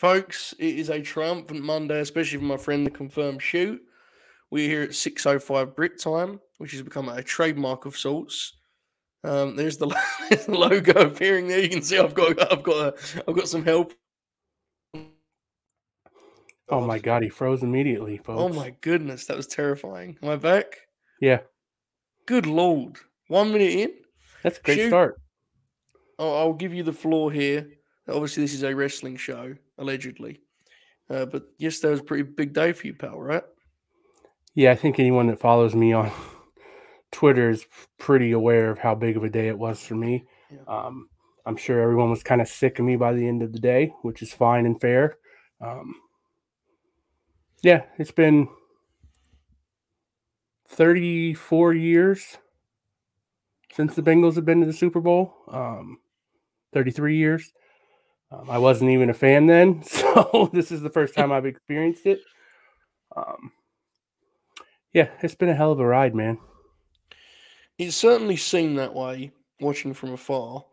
folks. It is a triumphant Monday, especially for my friend, the confirmed shoot. We're here at 6.05 Brit time, which has become a trademark of sorts. Um, there's the, there's the logo appearing there. You can see I've got I've got a, I've got some help. Oh my god, he froze immediately, folks. Oh my goodness, that was terrifying. Am I back? Yeah, Good lord. One minute in. that's a great Shoot. start. I'll, I'll give you the floor here. Obviously, this is a wrestling show, allegedly. Uh, but that was a pretty big day for you, pal, right? Yeah, I think anyone that follows me on Twitter is pretty aware of how big of a day it was for me. Yeah. Um, I'm sure everyone was kind of sick of me by the end of the day, which is fine and fair. Um, yeah, it's been 34 years since the Bengals have been to the Super Bowl. Um, 33 years. Um, I wasn't even a fan then, so this is the first time I've experienced it. Um, yeah, it's been a hell of a ride, man. It certainly seemed that way watching from afar.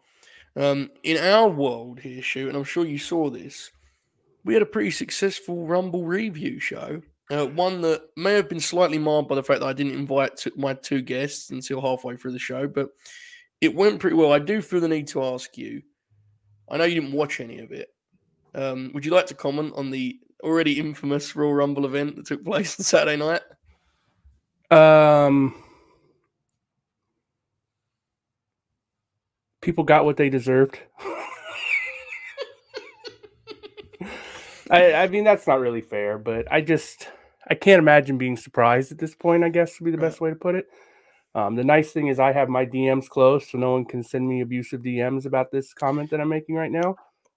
Um, in our world here, shoot, and I'm sure you saw this, we had a pretty successful Rumble review show. Uh, one that may have been slightly marred by the fact that I didn't invite my two guests until halfway through the show, but it went pretty well. I do feel the need to ask you. I know you didn't watch any of it. Um, would you like to comment on the already infamous Royal Rumble event that took place on Saturday night? Um, people got what they deserved. I, I mean, that's not really fair, but I just I can't imagine being surprised at this point. I guess would be the best way to put it. Um, the nice thing is I have my DMs closed, so no one can send me abusive DMs about this comment that I'm making right now.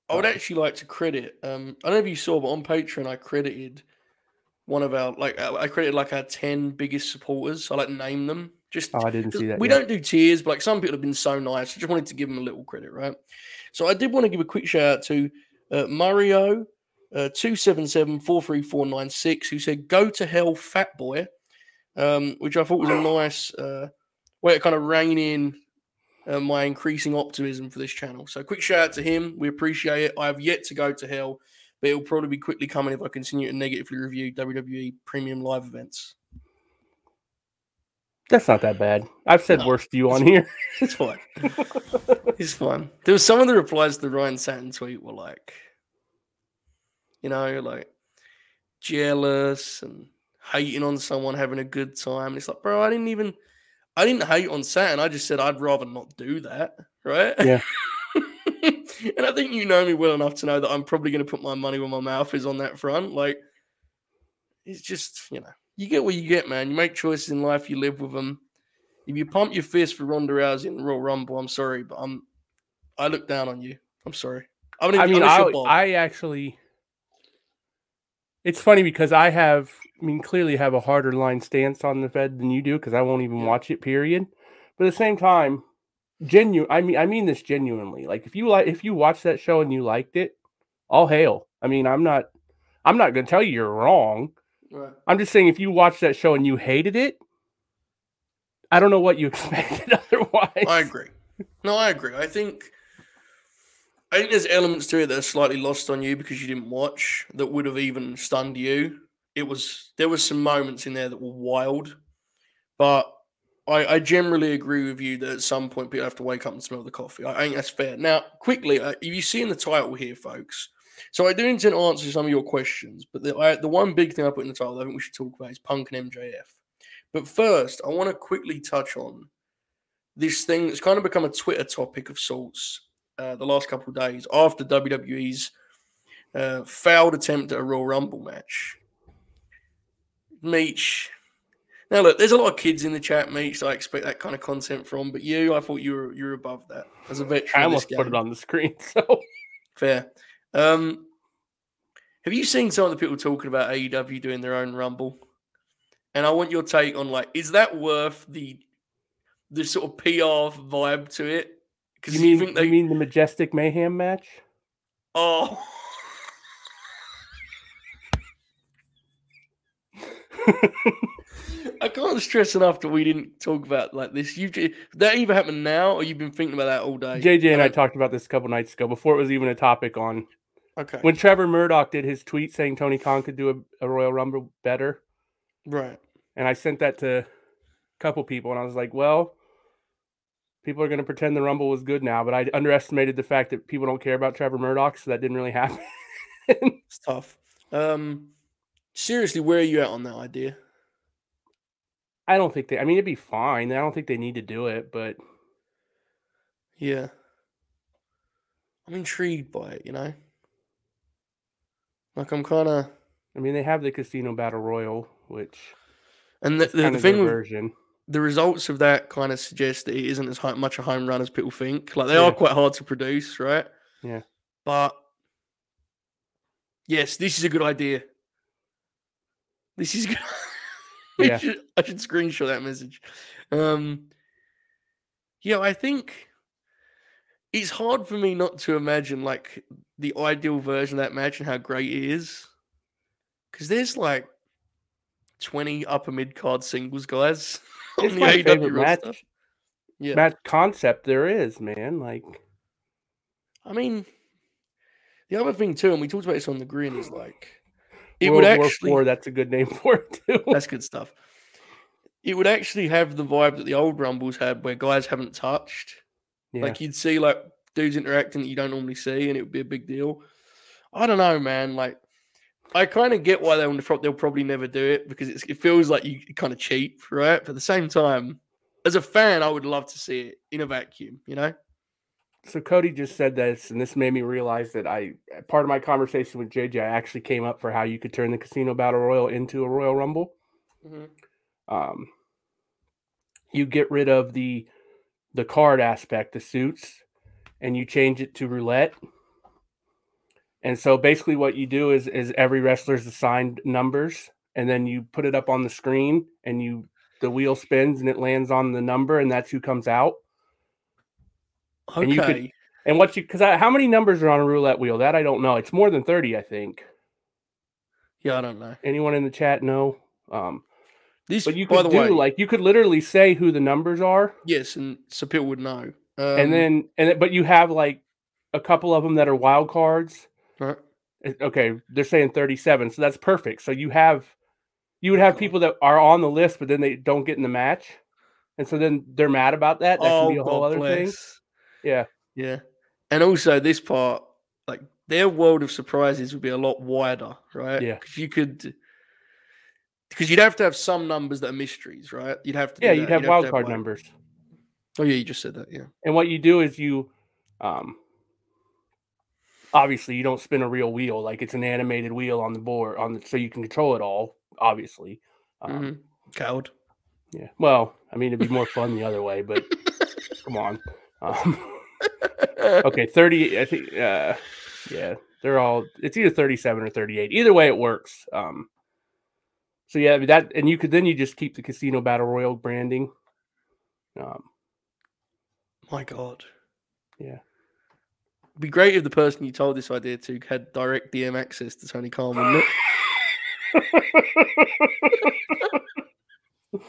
I would actually like to credit. Um, I don't know if you saw, but on Patreon, I credited one of our like I credited like our ten biggest supporters. I like to name them. Just Oh, I didn't see that. we yet. don't do tiers, but like some people have been so nice. I just wanted to give them a little credit, right? So I did want to give a quick shout out to uh, Mario uh, two seven seven four three four nine six, who said "Go to hell, fat boy," um, which I thought was a nice uh, way to kind of rein in uh, my increasing optimism for this channel. So quick shout out to him. We appreciate it. I have yet to go to hell, but it'll probably be quickly coming if I continue to negatively review WWE premium live events. That's not that bad. I've said No, worse to you on here. It's fine. it's fine. There was some of the replies to the Ryan Satin tweet were like, you know, like jealous and hating on someone having a good time. It's like, bro, I didn't even, I didn't hate on Satin. I just said I'd rather not do that, right? Yeah. and I think you know me well enough to know that I'm probably going to put my money where my mouth is on that front. Like, it's just, you know, you get what you get, man. You make choices in life, you live with them. If you pump your fist for Ronda Rousey in the Royal Rumble, I'm sorry, but I'm, I look down on you. I'm sorry. I, I mean, I. I actually. It's funny because I have, I mean, clearly have a harder line stance on the Fed than you do because I won't even watch it. Period. But at the same time, genuine. I mean, I mean this genuinely. Like, if you like, if you watch that show and you liked it, all hail. I mean, I'm not, I'm not going to tell you you're wrong. Right. I'm just saying if you watch that show and you hated it, I don't know what you expected otherwise. I agree. No, I agree. I think I think there's elements to it that are slightly lost on you because you didn't watch that would have even stunned you. It was there was some moments in there that were wild, but I, I generally agree with you that at some point people have to wake up and smell the coffee. I, think that's fair. Now, quickly, uh, you see in the title here, folks. So I do intend to answer some of your questions, but the I, the one big thing I put in the title I think we should talk about is Punk and MJF. But first, I want to quickly touch on this thing that's kind of become a Twitter topic of sorts uh, the last couple of days after WWE's uh, failed attempt at a Royal Rumble match. Meech. Now look, there's a lot of kids in the chat, Meech. So I expect that kind of content from. But you, I thought you were you're above that as a veteran. I almost put it on the screen. So Fair. Um, have you seen some of the people talking about AEW doing their own Rumble? And I want your take on like, is that worth the the sort of PR vibe to it? Because you you, mean they you mean the Majestic Mayhem match? oh I can't stress enough that we didn't talk about like this. You that either happened now or you've been thinking about that all day. JJ and I talked about this a couple nights ago before it was even a topic on Okay. When Trevor Murdoch did his tweet saying Tony Khan could do a, a Royal Rumble better, right. and I sent that to a couple people, and I was like, well, people are going to pretend the Rumble was good now, but I underestimated the fact that people don't care about Trevor Murdoch, so that didn't really happen. It's tough. Um, seriously, where are you at on that idea? I don't think they. I mean, it'd be fine. I don't think they need to do it, but Yeah. I'm intrigued by it, you know? Like, I'm kind of. I mean, they have the Casino Battle Royal, which And the, the, the thing version. the results of that kind of suggest that it isn't as much a home run as people think. Like, they Yeah. are quite hard to produce, right? Yeah. But yes, this is a good idea. This is good. I should- I should screenshot that message. Um, yeah, I think it's hard for me not to imagine like the ideal version of that match and how great it is. Because there's like 20 upper mid card singles guys It's the my favorite roster. match Yeah. match concept there is, man. Like, I mean, the other thing too, and we talked about this on the green, is like it World would War actually Four, that's a good name for it too. that's good stuff. It would actually have the vibe that the old Rumbles had, where guys haven't touched. yeah. Like you'd see like dudes interacting that you don't normally see, and it would be a big deal. I don't know, man. Like I kind of get why they'll they'll probably never do it because it's, it feels like you kind of cheap, right? But at the same time, as a fan, I would love to see it in a vacuum. You know? So Cody just said this, and this made me realize that I part of my conversation with JJ I actually came up for how you could turn the Casino Battle Royal into a Royal Rumble. Um, you get rid of the the card aspect, the suits, and you change it to roulette. And so basically, what you do is is every wrestler's assigned numbers, and then you put it up on the screen, and you the wheel spins and it lands on the number, and that's who comes out. Okay. And you could- And what you because how many numbers are on a roulette wheel? That I don't know. It's more than thirty, I think. yeah, I don't know. Anyone in the chat know? Um, This, but you could do way, like you could literally say who the numbers are, yes, and so people would know. Um, and then and but you have like a couple of them that are wild cards. right, Okay, they're saying 37, so that's perfect. So you have you would have people that are on the list, but then they don't get in the match, and so then they're mad about that. That can be a whole other thing. Yeah, Yeah, and also this part, like their world of surprises would be a lot wider, right? Yeah. because you could, because you'd have to have some numbers that are mysteries, right? You'd have to. yeah, do you'd have wild to card like- numbers, Oh yeah, you just said that. Yeah. and what you do is you, um, obviously you don't spin a real wheel like it's an animated wheel on the board on the so you can control it all. Obviously, um, Mhm. Coward. yeah. Well, I mean, it'd be more fun the other way, but come on. Um, okay 30 i think uh yeah they're all it's either 37 or 38 either way it works um so yeah that and you could then you just keep the casino battle royal branding um My God. Yeah. It'd be great if the person you told this idea to had direct DM access to Tony Khan, wouldn't it?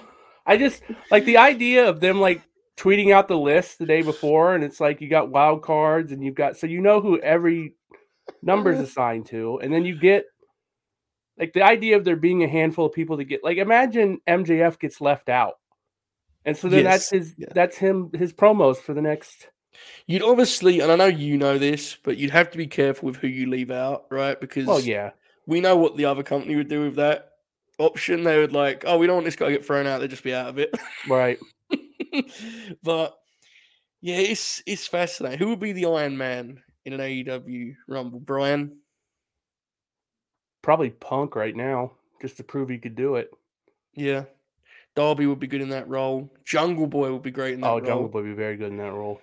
i just like the idea of them like tweeting out the list the day before and it's like you got wild cards and you've got so you know who every number is mm-hmm. assigned to and then you get like the idea of there being a handful of people to get like imagine mjf gets left out and so then that's his yeah. that's him his promos for the next You'd obviously, and I know you know this, but you'd have to be careful with who you leave out, right? Because oh yeah we know what the other company would do with that option. They would like, oh, we don't want this guy to get thrown out. They'd just be out of it. right but yeah, it's it's fascinating. Who would be the Iron Man in an AEW Rumble? Brian. probably punk right now just to prove he could do it Yeah. Darby would be good in that role. Jungle Boy would be great in that oh role. jungle boy would be very good in that role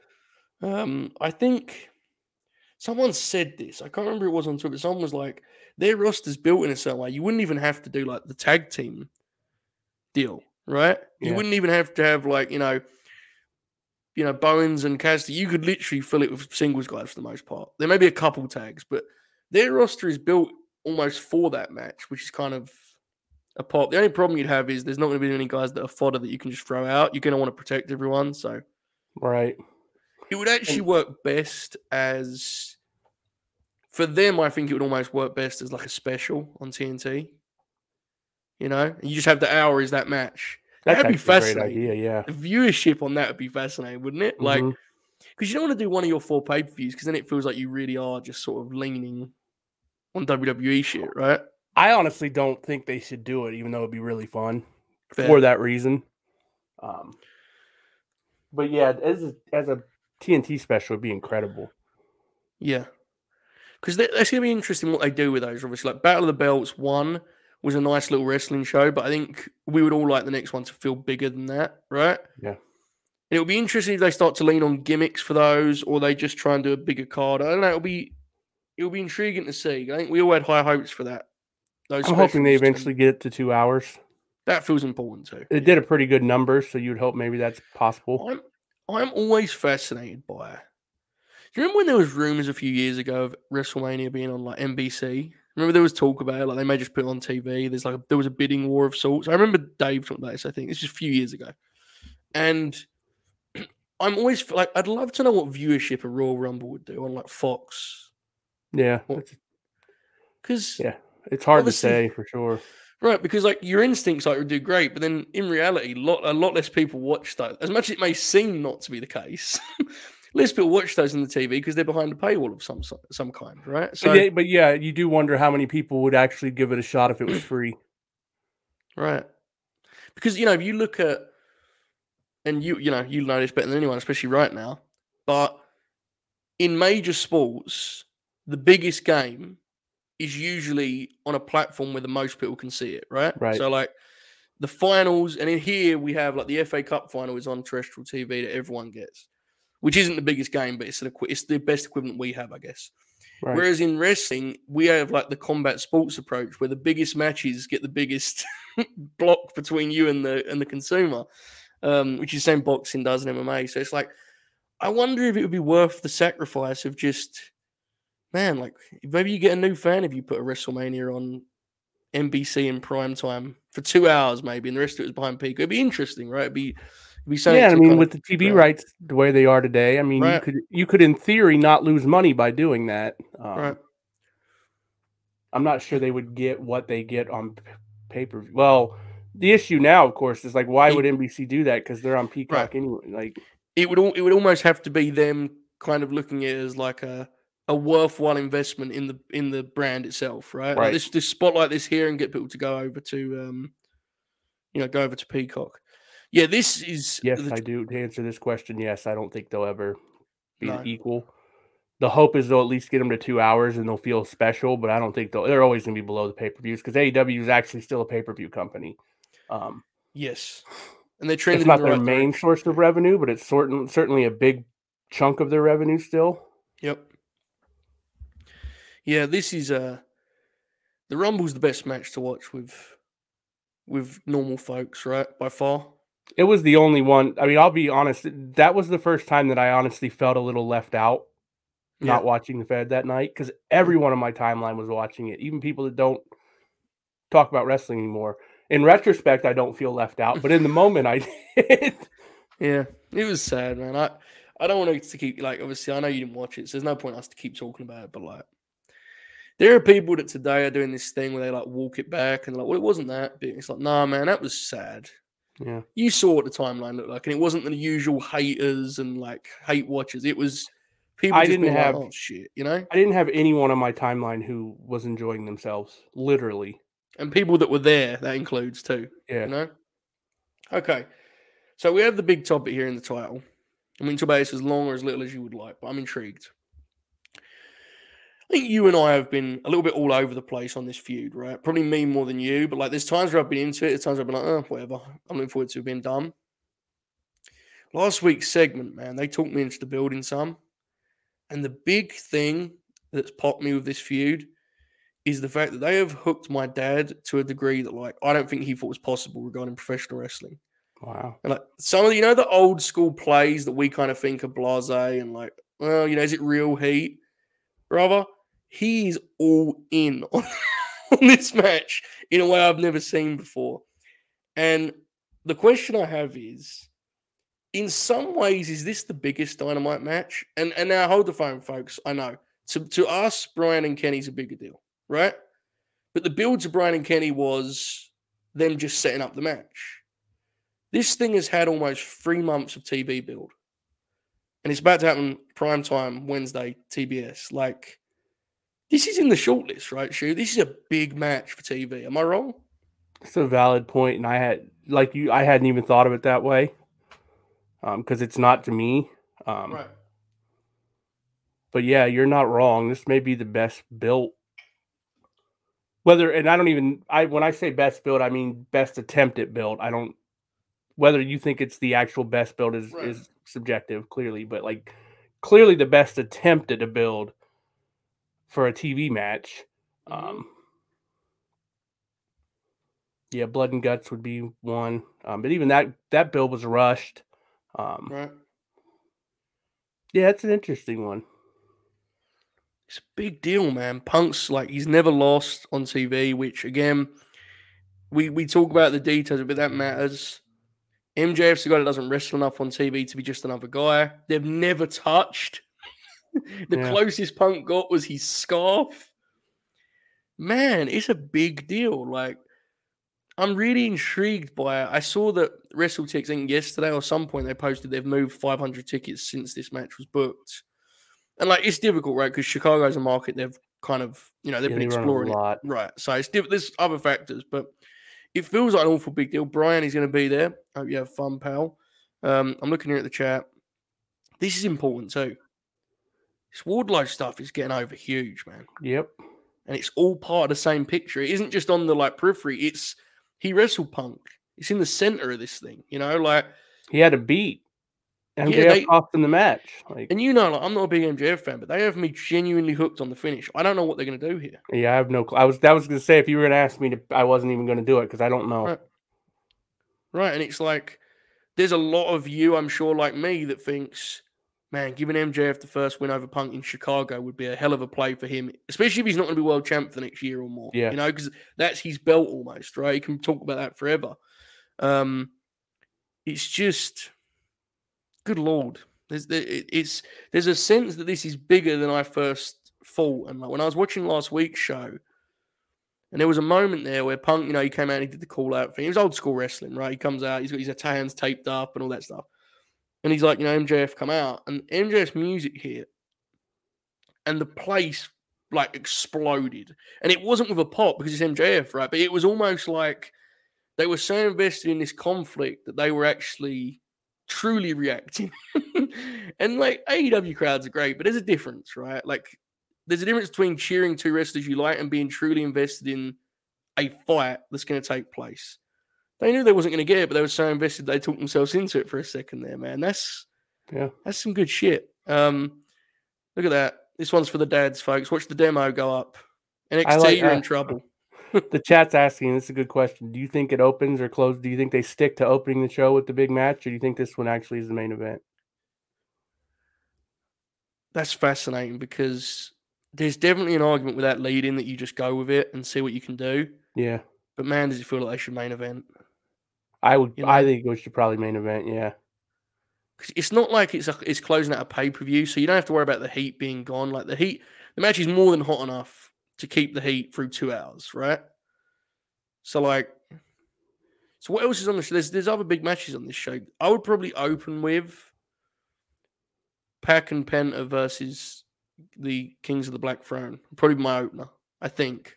Um, I think someone said this. I can't remember who it was on Twitter. But someone was like, their roster's built in a certain way. You wouldn't even have to do like the tag team deal, right? You wouldn't even have to have like you know, you know, Bowens and Cassidy. You could literally fill it with singles guys for the most part. There may be a couple tags, but their roster is built almost for that match, which is kind of a pop. The only problem you'd have is there's not going to be any guys that are fodder that you can just throw out. You're going to want to protect everyone, so. right It would actually work best as for them, I think it would almost work best as like a special on TNT. You know, and you just have the hour is that match. That's That'd be actually a great fascinating. idea. Yeah. The viewership on that would be fascinating, wouldn't it? Like, Mhm. because you don't want to do one of your four pay per views because then it feels like you really are just sort of leaning on WWE shit, right? I honestly don't think they should do it, even though it'd be really fun Fair. for that reason. Um, but yeah, as a, as a TNT special, would be incredible. Yeah. Because that's going to be interesting what they do with those. Obviously, like Battle of the Belts one was a nice little wrestling show, but I think we would all like the next one to feel bigger than that, right? Yeah. And it'll be interesting if they start to lean on gimmicks for those, or they just try and do a bigger card. I don't know. It'll be it'll be intriguing to see. I think we all had high hopes for that. Those I'm hoping they eventually get it to two hours. that feels important too. It did a pretty good number, so you'd hope maybe that's possible. I'm I'm always fascinated by. It. Do you remember when there was rumors a few years ago of WrestleMania being on like NBC? Remember there was talk about it, like they may just put it on TV. There's like a, there was a bidding war of sorts. I remember Dave talking about this. I think it's just a few years ago, and I'm always like I'd love to know what viewership a Royal Rumble would do on like Fox Yeah, because Yeah. it's hard to say for sure. Right, because like your instincts like would do great, but then in reality, lot a lot less people watch that. As much as it may seem not to be the case, less people watch those on the TV because they're behind a paywall of some some kind, right? So but, yeah, but yeah, you do wonder how many people would actually give it a shot if it was free. right, because you know if you look at and you you know you know this better than anyone, especially right now, but in major sports, the biggest game is usually on a platform where the most people can see it, right? Right. So like the finals, and in here we have like the FA Cup final is on terrestrial TV that everyone gets, which isn't the biggest game, but it's the it's the best equivalent we have, I guess. Right. Whereas in wrestling, we have like the combat sports approach, where the biggest matches get the biggest block between you and the and the consumer, um, which is the same boxing does in MMA. So it's like, I wonder if it would be worth the sacrifice of just, man, like maybe you get a new fan if you put a WrestleMania on NBC in prime time for two hours, maybe, and the rest of it was behind peak. It'd be interesting, right? It'd be, yeah, I mean, with the TV rights the way they are today, I mean, you could you could in theory not lose money by doing that. Um, right. I'm not sure they would get what they get on pay per view. Well, the issue now, of course, is like, why would NBC do that? Because they're on Peacock anyway. Like, it would al- it would almost have to be them kind of looking at it as like a a worthwhile investment in the in the brand itself, right? Like this this spotlight this here and get people to go over to um you know go over to Peacock. Yeah, this is yes, the- I do. To answer this question, yes, I don't think they'll ever be No. equal. The hope is they'll at least get them to two hours and they'll feel special, but I don't think they'll. They're always going to be below the pay per views because AEW is actually still a pay per view company. Um, yes, and they're it's not the their right main direction. source of revenue, but it's certain, certainly a big chunk of their revenue still. Yep. Yeah, this is uh the Rumble's the best match to watch with with normal folks, right? By far. It was the only one. I mean, I'll be honest. That was the first time that I honestly felt a little left out not watching the Fed that night because everyone mm-hmm. on my timeline was watching it, even people that don't talk about wrestling anymore. In retrospect, I don't feel left out, but in the moment, I did. Yeah, it was sad, man. I I don't want to keep like obviously I know you didn't watch it, so there's no point us to keep talking about it. But like, there are people that today are doing this thing where they like walk it back and like, well, it wasn't that big. It's like, nah, man, that was sad. Yeah. You saw what the timeline looked like, and it wasn't the usual haters and like hate watchers. It was people I didn't have- like, oh shit, you know, I didn't have anyone on my timeline who was enjoying themselves, literally. and people that were there. That includes too. Yeah. You know? Okay. So we have the big topic here in the title. I mean, to about this as long or as little as you would like, but I'm intrigued. I think you and I have been a little bit all over the place on this feud, right? Probably me more than you, but like there's times where I've been into it, there's times where I've been like, oh, whatever. I'm looking forward to it being done. Last week's segment, man, they talked me into the building some. And the big thing that's popped me with this feud is the fact that they have hooked my dad to a degree that like I don't think he thought was possible regarding professional wrestling. Wow. And like some of the, you know the old school plays that we kind of think are blase and like, well, you know, is it real heat? Brother, he's all in on, on this match in a way I've never seen before. And the question I have is in some ways, is this the biggest dynamite match? And and now hold the phone, folks. I know To to us, Bryan and Kenny's a bigger deal, right? But the build to Bryan and Kenny was them just setting up the match. This thing has had almost three months of TV build. And it's about to happen prime time Wednesday, TBS. Like, this is in the shortlist, right, Shu? This is a big match for TV. Am I wrong? It's a valid point, and I had like you, I hadn't even thought of it that way, because um, it's not to me. Um, right. But yeah, you're not wrong. This may be the best built. Whether and I don't even I when I say best build, I mean best attempted build. I don't whether you think it's the actual best build is Right. is subjective, clearly, but like clearly the best attempted to build for a TV match. Mhm. Um, yeah, blood and guts would be one, um, but even that that build was rushed. Um, Right. yeah, it's an interesting one. It's a big deal, man. Punk's like he's never lost on TV, which again, we we talk about the details, but that matters. MJF's the guy that doesn't wrestle enough on TV to be just another guy. They've never touched. The Yeah. closest Punk got was his scarf. Man, it's a big deal. Like, I'm really intrigued by it. I saw that WrestleTix, I think yesterday or some point, they posted they've moved 500 tickets since this match was booked. And like, it's difficult, right? Because Chicago's a market they've kind of, you know, they've Yeah, been they exploring it. Right. So it's diff- there's other factors, but it feels like an awful big deal. Brian is going to be there. Hope you have fun, pal. Um, I'm looking here at the chat. This is important too. This Wardlow stuff is getting over huge, man. Yep. And it's all part of the same picture. It isn't just on the like periphery. It's he wrestled Punk. It's in the center of this thing, you know. Like, He had a beat. MJF they- cost him the match. Like, and you know, like, I'm not a big MJF fan, but they have me genuinely hooked on the finish. I don't know what they're going to do here. yeah, I have no. cl- I was. That was gonna say if you were gonna ask me to, I wasn't even gonna do it because I don't know. Right. Right. And it's like there's a lot of you, I'm sure, like me, that thinks, man, giving MJF the first win over Punk in Chicago would be a hell of a play for him, especially if he's not going to be world champ for the next year or more. Yeah. You know, because that's his belt almost, right? You can talk about that forever. Um, it's just, good lord. There's there, it's there's a sense that this is bigger than I first thought. And like when I was watching last week's show, and there was a moment there where Punk, you know, he came out and he did the call out thing. He was old school wrestling, right? He comes out, he's got his hands taped up and all that stuff. And he's like, you know, MJF come out and MJF's music hit. And the place like exploded. And it wasn't with a pop because it's MJF, right? But it was almost like they were so invested in this conflict that they were actually truly reacting. and like AEW crowds are great, but there's a difference, right? Like there's a difference between cheering two wrestlers you like and being truly invested in a fight that's going to take place. They knew they wasn't going to get it, but they were so invested they took themselves into it for a second there, man. That's Yeah. that's some good shit. Um, look at that. This one's for the dads, folks. Watch the demo go up. NXT, like you're in trouble. The chat's asking. This is a good question. Do you think it opens or closes? Do you think they stick to opening the show with the big match, or do you think this one actually is the main event? That's fascinating because there's definitely an argument with that lead in that you just go with it and see what you can do. Yeah, But man, does it feel like they should main event? I would. You I think it should probably main event. Yeah, it's not like it's a, it's closing out a pay per view, so you don't have to worry about the heat being gone. Like the heat, the match is more than hot enough to keep the heat through two hours, right? So like, so what else is on the show? There's there's other big matches on this show. I would probably open with Pac and Penta versus the Kings of the Black Throne. Probably my opener. I think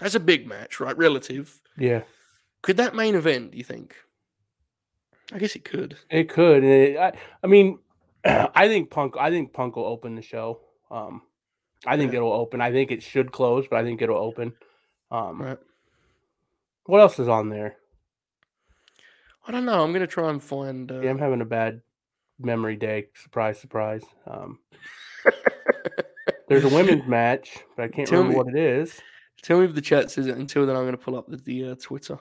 that's a big match, right? Relative. yeah. Could that main event? Do you think? I guess it could. It could. and it- I, I mean, I think Punk. I think Punk will open the show. Um, I think Yeah. it'll open. I think it should close, but I think it'll open. Um, Right. what else is on there? I don't know. I'm gonna try and find. Uh, Yeah, I'm having a bad memory day. Surprise, surprise. Um, there's a women's match, but I can't Tell remember me- what it is. Tell me if the chat says it. Until then, I'm going to pull up the, the uh, Twitter.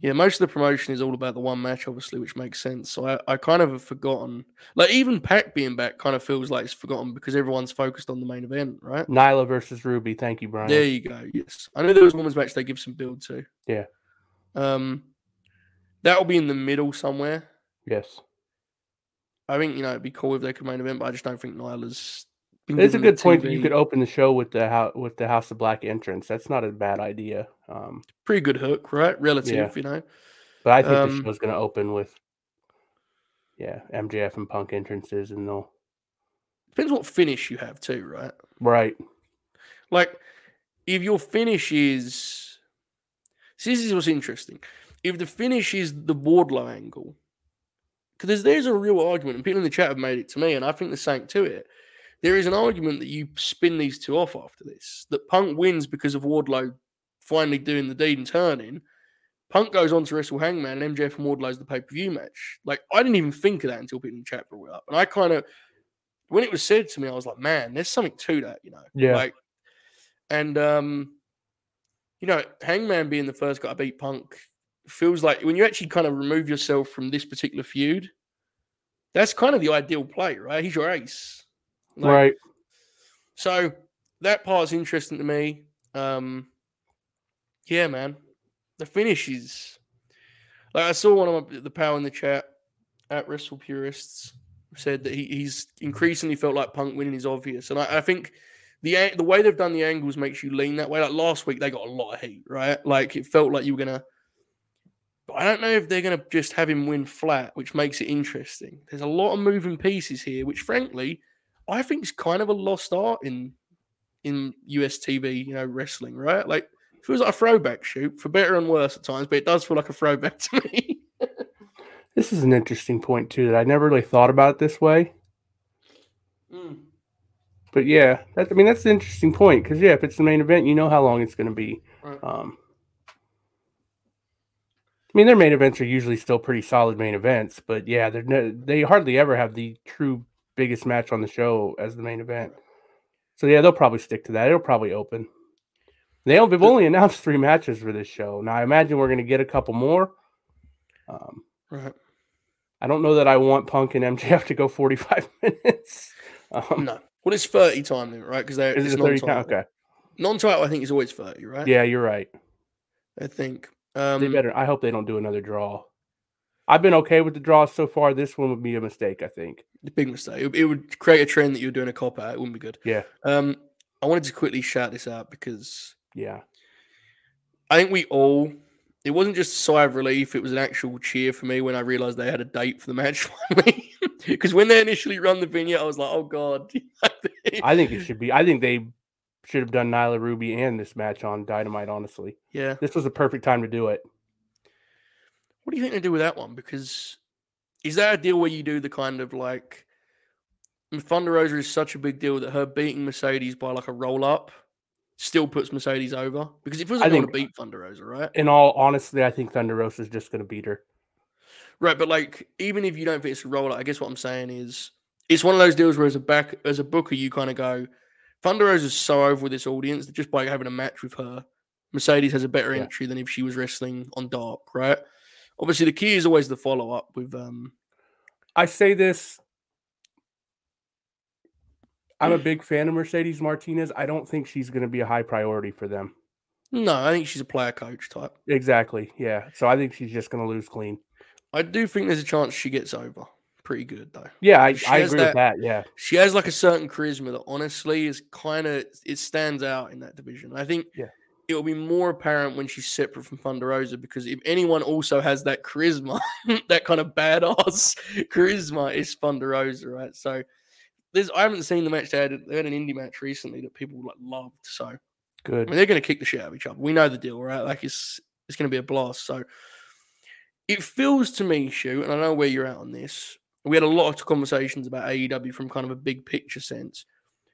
Yeah, most of the promotion is all about the one match, obviously, which makes sense. So I, I kind of have forgotten. Like even Pac being back kind of feels like it's forgotten because everyone's focused on the main event, right? Nyla versus Ruby. Thank you, Brian. There you go. Yes, I know there was a women's match they give some build to. Yeah. Um, that'll be in the middle somewhere. Yes. I think you know it'd be cool if they could main event, but I just don't think Nyla's It's a good point that you could open the show with the house with the House of Black entrance. That's not a bad idea. Um, pretty good hook, right? Relative, Yeah. you know. but I think Um, the show's going to open with yeah MJF and Punk entrances, and they'll Depends what finish you have too, right? right. Like, if your finish is. See, this is what's interesting. If the finish is the Wardlow angle, because there's, there's a real argument, and people in the chat have made it to me, and I think there's something to it. There is an argument that you spin these two off after this, that Punk wins because of Wardlow finally doing the deed and turning. Punk goes on to wrestle Hangman, and MJF and Wardlow's the pay per view match. Like, I didn't even think of that until people in the chat brought it up. And I kind of, when it was said to me, I was like, man, there's something to that, you know? Yeah. Like, and um, you know, Hangman being the first guy to beat Punk feels like when you actually kind of remove yourself from this particular feud, that's kind of the ideal play, right? He's your ace. Like, right. So that part's interesting to me. Um, yeah, man. The finish is like I saw one of my, the power in the chat at Wrestle Purists said that he, he's increasingly felt like Punk winning is obvious, and I, I think the the way they've done the angles makes you lean that way. Like last week, they got a lot of heat, right? Like it felt like you were gonna. But I don't know if they're gonna just have him win flat, which makes it interesting. There's a lot of moving pieces here, which frankly, I think it's kind of a lost art in in US TV, you know, wrestling, right? Like it feels like a throwback shoot for better and worse at times, but it does feel like a throwback to me. This is an interesting point too that I never really thought about it this way. Mm. But yeah, that I mean that's an interesting point because yeah, if it's the main event, you know how long it's going to be. Right. Um, I mean, their main events are usually still pretty solid main events, but yeah, they're no, they hardly ever have the true biggest match on the show as the main event. So yeah, they'll probably stick to that. It'll probably open. They they've only announced three matches for this show. Now I imagine we're going to get a couple more. Um, Right. I don't know that I want Punk and MJF to go 45 minutes. Um, No. Well, it's 30 time limit, right? Because they're it's it 30 non-title. Okay. Non-title, I think, is always 30, right? Yeah, you're right. I think. Um, they better. I hope they don't do another draw. I've been okay with the draws so far. This one would be a mistake, I think. the big mistake. It, would create a trend that you're doing a cop out. It wouldn't be good. Yeah. Um, I wanted to quickly shout this out because Yeah. I think we all. It wasn't just a sigh of relief; it was an actual cheer for me when I realized they had a date for the match finally. Because when they initially run the vignette, I was like, "Oh God!" I think it should be. I think they should have done Nyla Ruby and this match on Dynamite, honestly. yeah. This was a perfect time to do it. What do you think they do with that one? Because is that a deal where you do the kind of like Thunder Rosa is such a big deal that her beating Mercedes by like a roll up still puts Mercedes over? Because it feels I like they want to beat Thunder Rosa, right? In all honestly, I think Thunder Rosa is just going to beat her. Right, but like even if you don't think it's a roll up, I guess what I'm saying is it's one of those deals where as a back as a booker you kind of go, Thunder Rosa's so over with this audience that just by having a match with her, Mercedes has a better Yeah. entry than if she was wrestling on dark, right? Obviously the key is always the follow up with um I say this. I'm a big fan of Mercedes Martinez. I don't think she's going to be a high priority for them. no, I think she's a player coach type. Exactly. Yeah. So I think she's just going to lose clean. I do think there's a chance she gets over. Pretty good though. Yeah, I, I agree with that. Yeah. She has like a certain charisma that honestly is kind of it stands out in that division. I think Yeah. It'll be more apparent when she's separate from Thunder Rosa because if anyone also has that charisma, that kind of badass charisma is Thunder Rosa, right? So there's I haven't seen the match they had. They had an indie match recently that people like loved. So I Good. mean, they're going to kick the shit out of each other. We know the deal, right? Like it's it's going to be a blast. So it feels to me, shoot, and I know where you're at on this. We had a lot of conversations about AEW from kind of a big picture sense.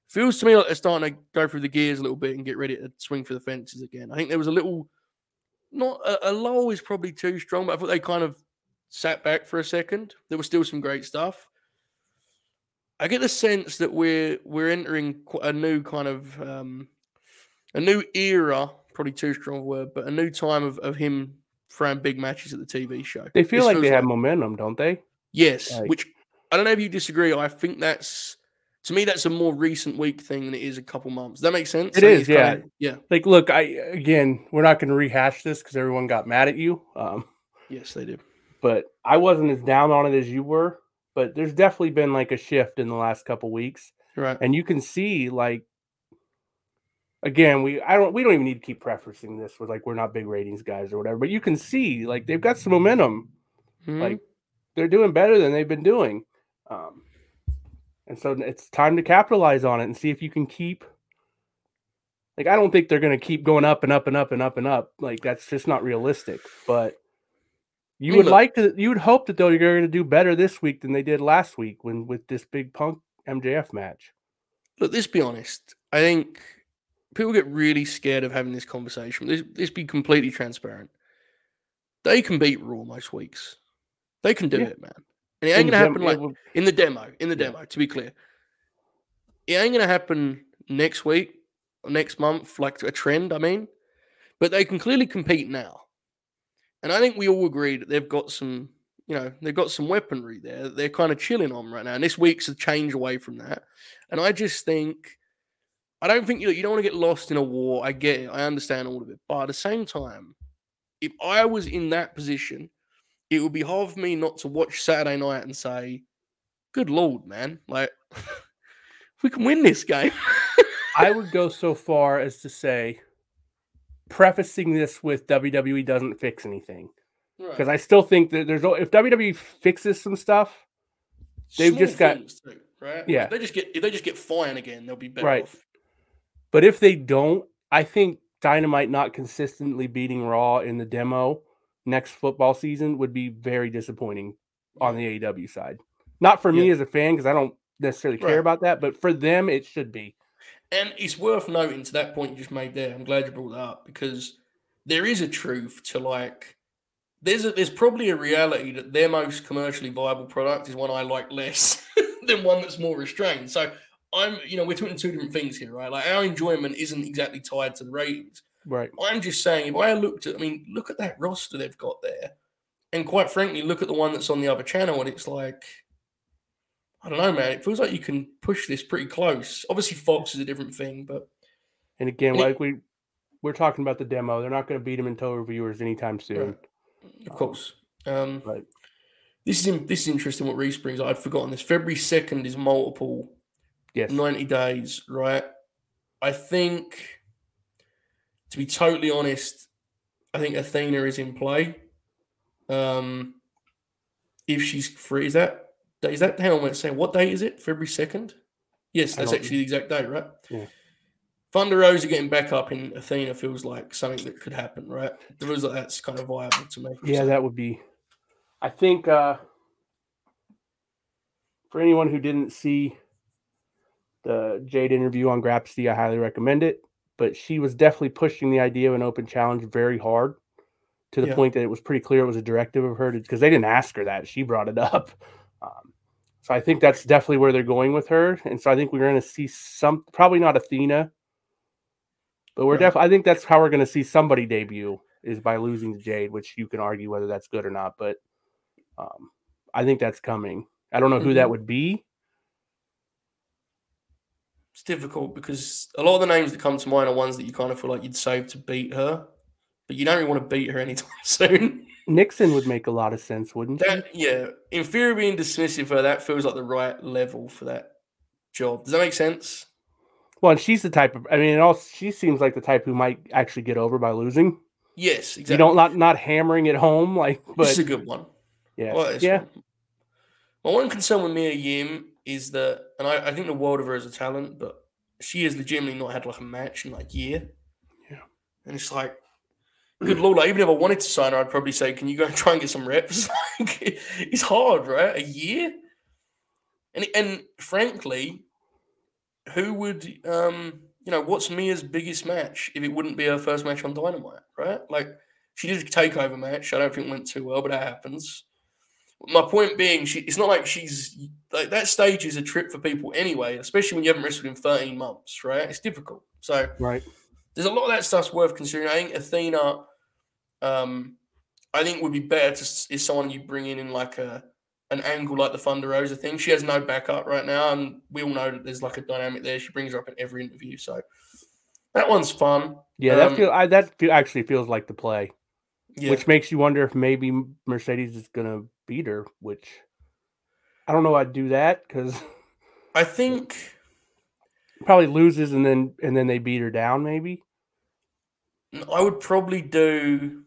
Feels to me like they're starting to go through the gears a little bit and get ready to swing for the fences again. I think there was a little, not a, a lull is probably too strong, but I thought they kind of sat back for a second. There was still some great stuff. I get the sense that we're we're entering a new kind of um, a new era, probably too strong a word, but a new time of, of him throwing big matches at the TV show. They feel This like they feels have momentum, don't they? Yes, Like- which I don't know if you disagree. I think that's to me that's a more recent week thing than it is a couple months. That makes sense? It think is, it's kinda- yeah. Like, look, I again, we're not going to rehash this because everyone got mad at you. Um, Yes, they did. but I wasn't as down on it as you were. But there's definitely been like a shift in the last couple weeks. Right. And you can see like again, we I don't we don't even need to keep prefacing this with like we're not big ratings guys or whatever, but you can see like they've got some momentum. Mhm. Like they're doing better than they've been doing. Um, and so it's time to capitalize on it and see if you can keep like I don't think they're going to keep going up and up and up and up and up. Like that's just not realistic. But you mean, would look- like to you would hope that you're going to do better this week than they did last week when with this big punk MJF match. look, let's be honest. I think people get really scared of having this conversation. Let's, let's be completely transparent. They can beat Raw most weeks. They can do Yeah. it, man. And it ain't gonna happen like in the demo. In the demo, to be clear, it ain't gonna happen next week or next month, like a trend. I mean, but they can clearly compete now, and I think we all agree that they've got some. You know, they've got some weaponry there. that They're kind of chilling on right now, and this week's a change away from that. And I just think, I don't think you you don't want to get lost in a war. I get it. I understand all of it, but at the same time, if I was in that position, it would be hard for me not to watch Saturday night and say, "Good lord, man! Like, we can win this game." I would go so far as to say prefacing this with WWE doesn't fix anything because I still think that there's if WWE fixes some stuff, they've Small just got- too, right. Yeah. If they just get if they just get fine again, they'll be better Right. off. But if they don't, I think Dynamite not consistently beating Raw in the demo next football season would be very disappointing on the AEW side. Not for me as a fan because I don't necessarily care Right. about that, but for them it should be. And it's worth noting to that point you just made there. I'm glad you brought that up because there is a truth to like there's a there's probably a reality that their most commercially viable product is one I like less than one that's more restrained. So I'm you know we're talking two different things here, right? Like our enjoyment isn't exactly tied to the ratings. Right. I'm just saying if I looked at I mean look at that roster they've got there, and quite frankly look at the one that's on the other channel and it's like. I don't know, man. It feels like you can push this pretty close. Obviously, Fox is a different thing, but And again, And it- like we we're talking about the demo, they're not going to beat them in total reviewers anytime soon. Of course. Um, Right. This is this is interesting. What Reese brings, I'd forgotten this. February second is multiple Yes. ninety days, right? I think, to be totally honest, I think Athena is in play. Um, if she's free, is that is that? Hang on, let's say what date is it? February second. Yes, that's actually the exact date, right? Yeah. Thunder Rosa getting back up in Athena feels like something that could happen, right? It feels like that's kind of viable to me. Yeah, So- that would be. I think uh, for anyone who didn't see the Jade interview on Grapsy, I highly recommend it. But she was definitely pushing the idea of an open challenge very hard to the Yeah. point that it was pretty clear it was a directive of her to because they didn't ask her that. She brought it up. Um, so I think that's definitely where they're going with her. And so I think we're going to see some, probably not Athena, but we're Right. definitely, I think that's how we're going to see somebody debut is by losing to Jade, which you can argue whether that's good or not. But um, I think that's coming. I don't know who that Mhm. would be. It's difficult because a lot of the names that come to mind are ones that you kind of feel like you'd save to beat her, but you don't really want to beat her anytime soon. Nixon would make a lot of sense, wouldn't? That yeah, in fear of being dismissive her, that feels like the right level for that job. Does that make sense? Well, and she's the type of. I mean, it all she seems like the type who might actually get over by losing. Yes, exactly. You don't not not hammering it home, like. this But is a good one. yeah, Well, yeah, fun. My one concern with Mia Yim is that, and I, I think the world of her as a talent, but she has legitimately not had like a match in like a year. Yeah. And it's like, good lord, like even if I wanted to sign her, I'd probably say, can you go and try and get some reps? like, it's hard, right? A year? And and frankly, who would um you know what's Mia's biggest match if it wouldn't be her first match on Dynamite, right? Like she did a takeover match. I don't think went too well, but that happens. My point being, she it's not like she's like that stage is a trip for people anyway, especially when you haven't wrestled in 13 months, right? It's difficult. So right. there's a lot of that stuff's worth considering. I think Athena, um, I think would be better to is someone you bring in in like a an angle like the Thunder Rosa thing. She has no backup right now, and we all know that there's like a dynamic there. She brings her up in every interview, so that one's fun. Yeah, that Um, feel I, that feel, actually feels like the play, Yeah, which makes you wonder if maybe Mercedes is gonna beat her. Which I don't know. I'd do that because I think Probably loses and then and then they beat her down, maybe. I would probably do.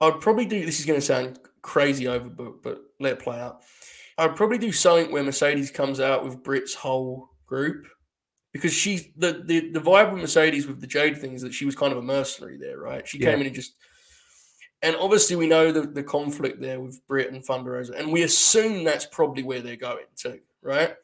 I would probably do. This is going to sound crazy overbooked, but let it play out. I'd probably do something where Mercedes comes out with Britt's whole group because she the, the the vibe with Mercedes with the Jade thing is that she was kind of a mercenary there, right? She Yeah. came in and just and obviously we know the, the conflict there with Britt and Thunder Rosa, and we assume that's probably where they're going to, right?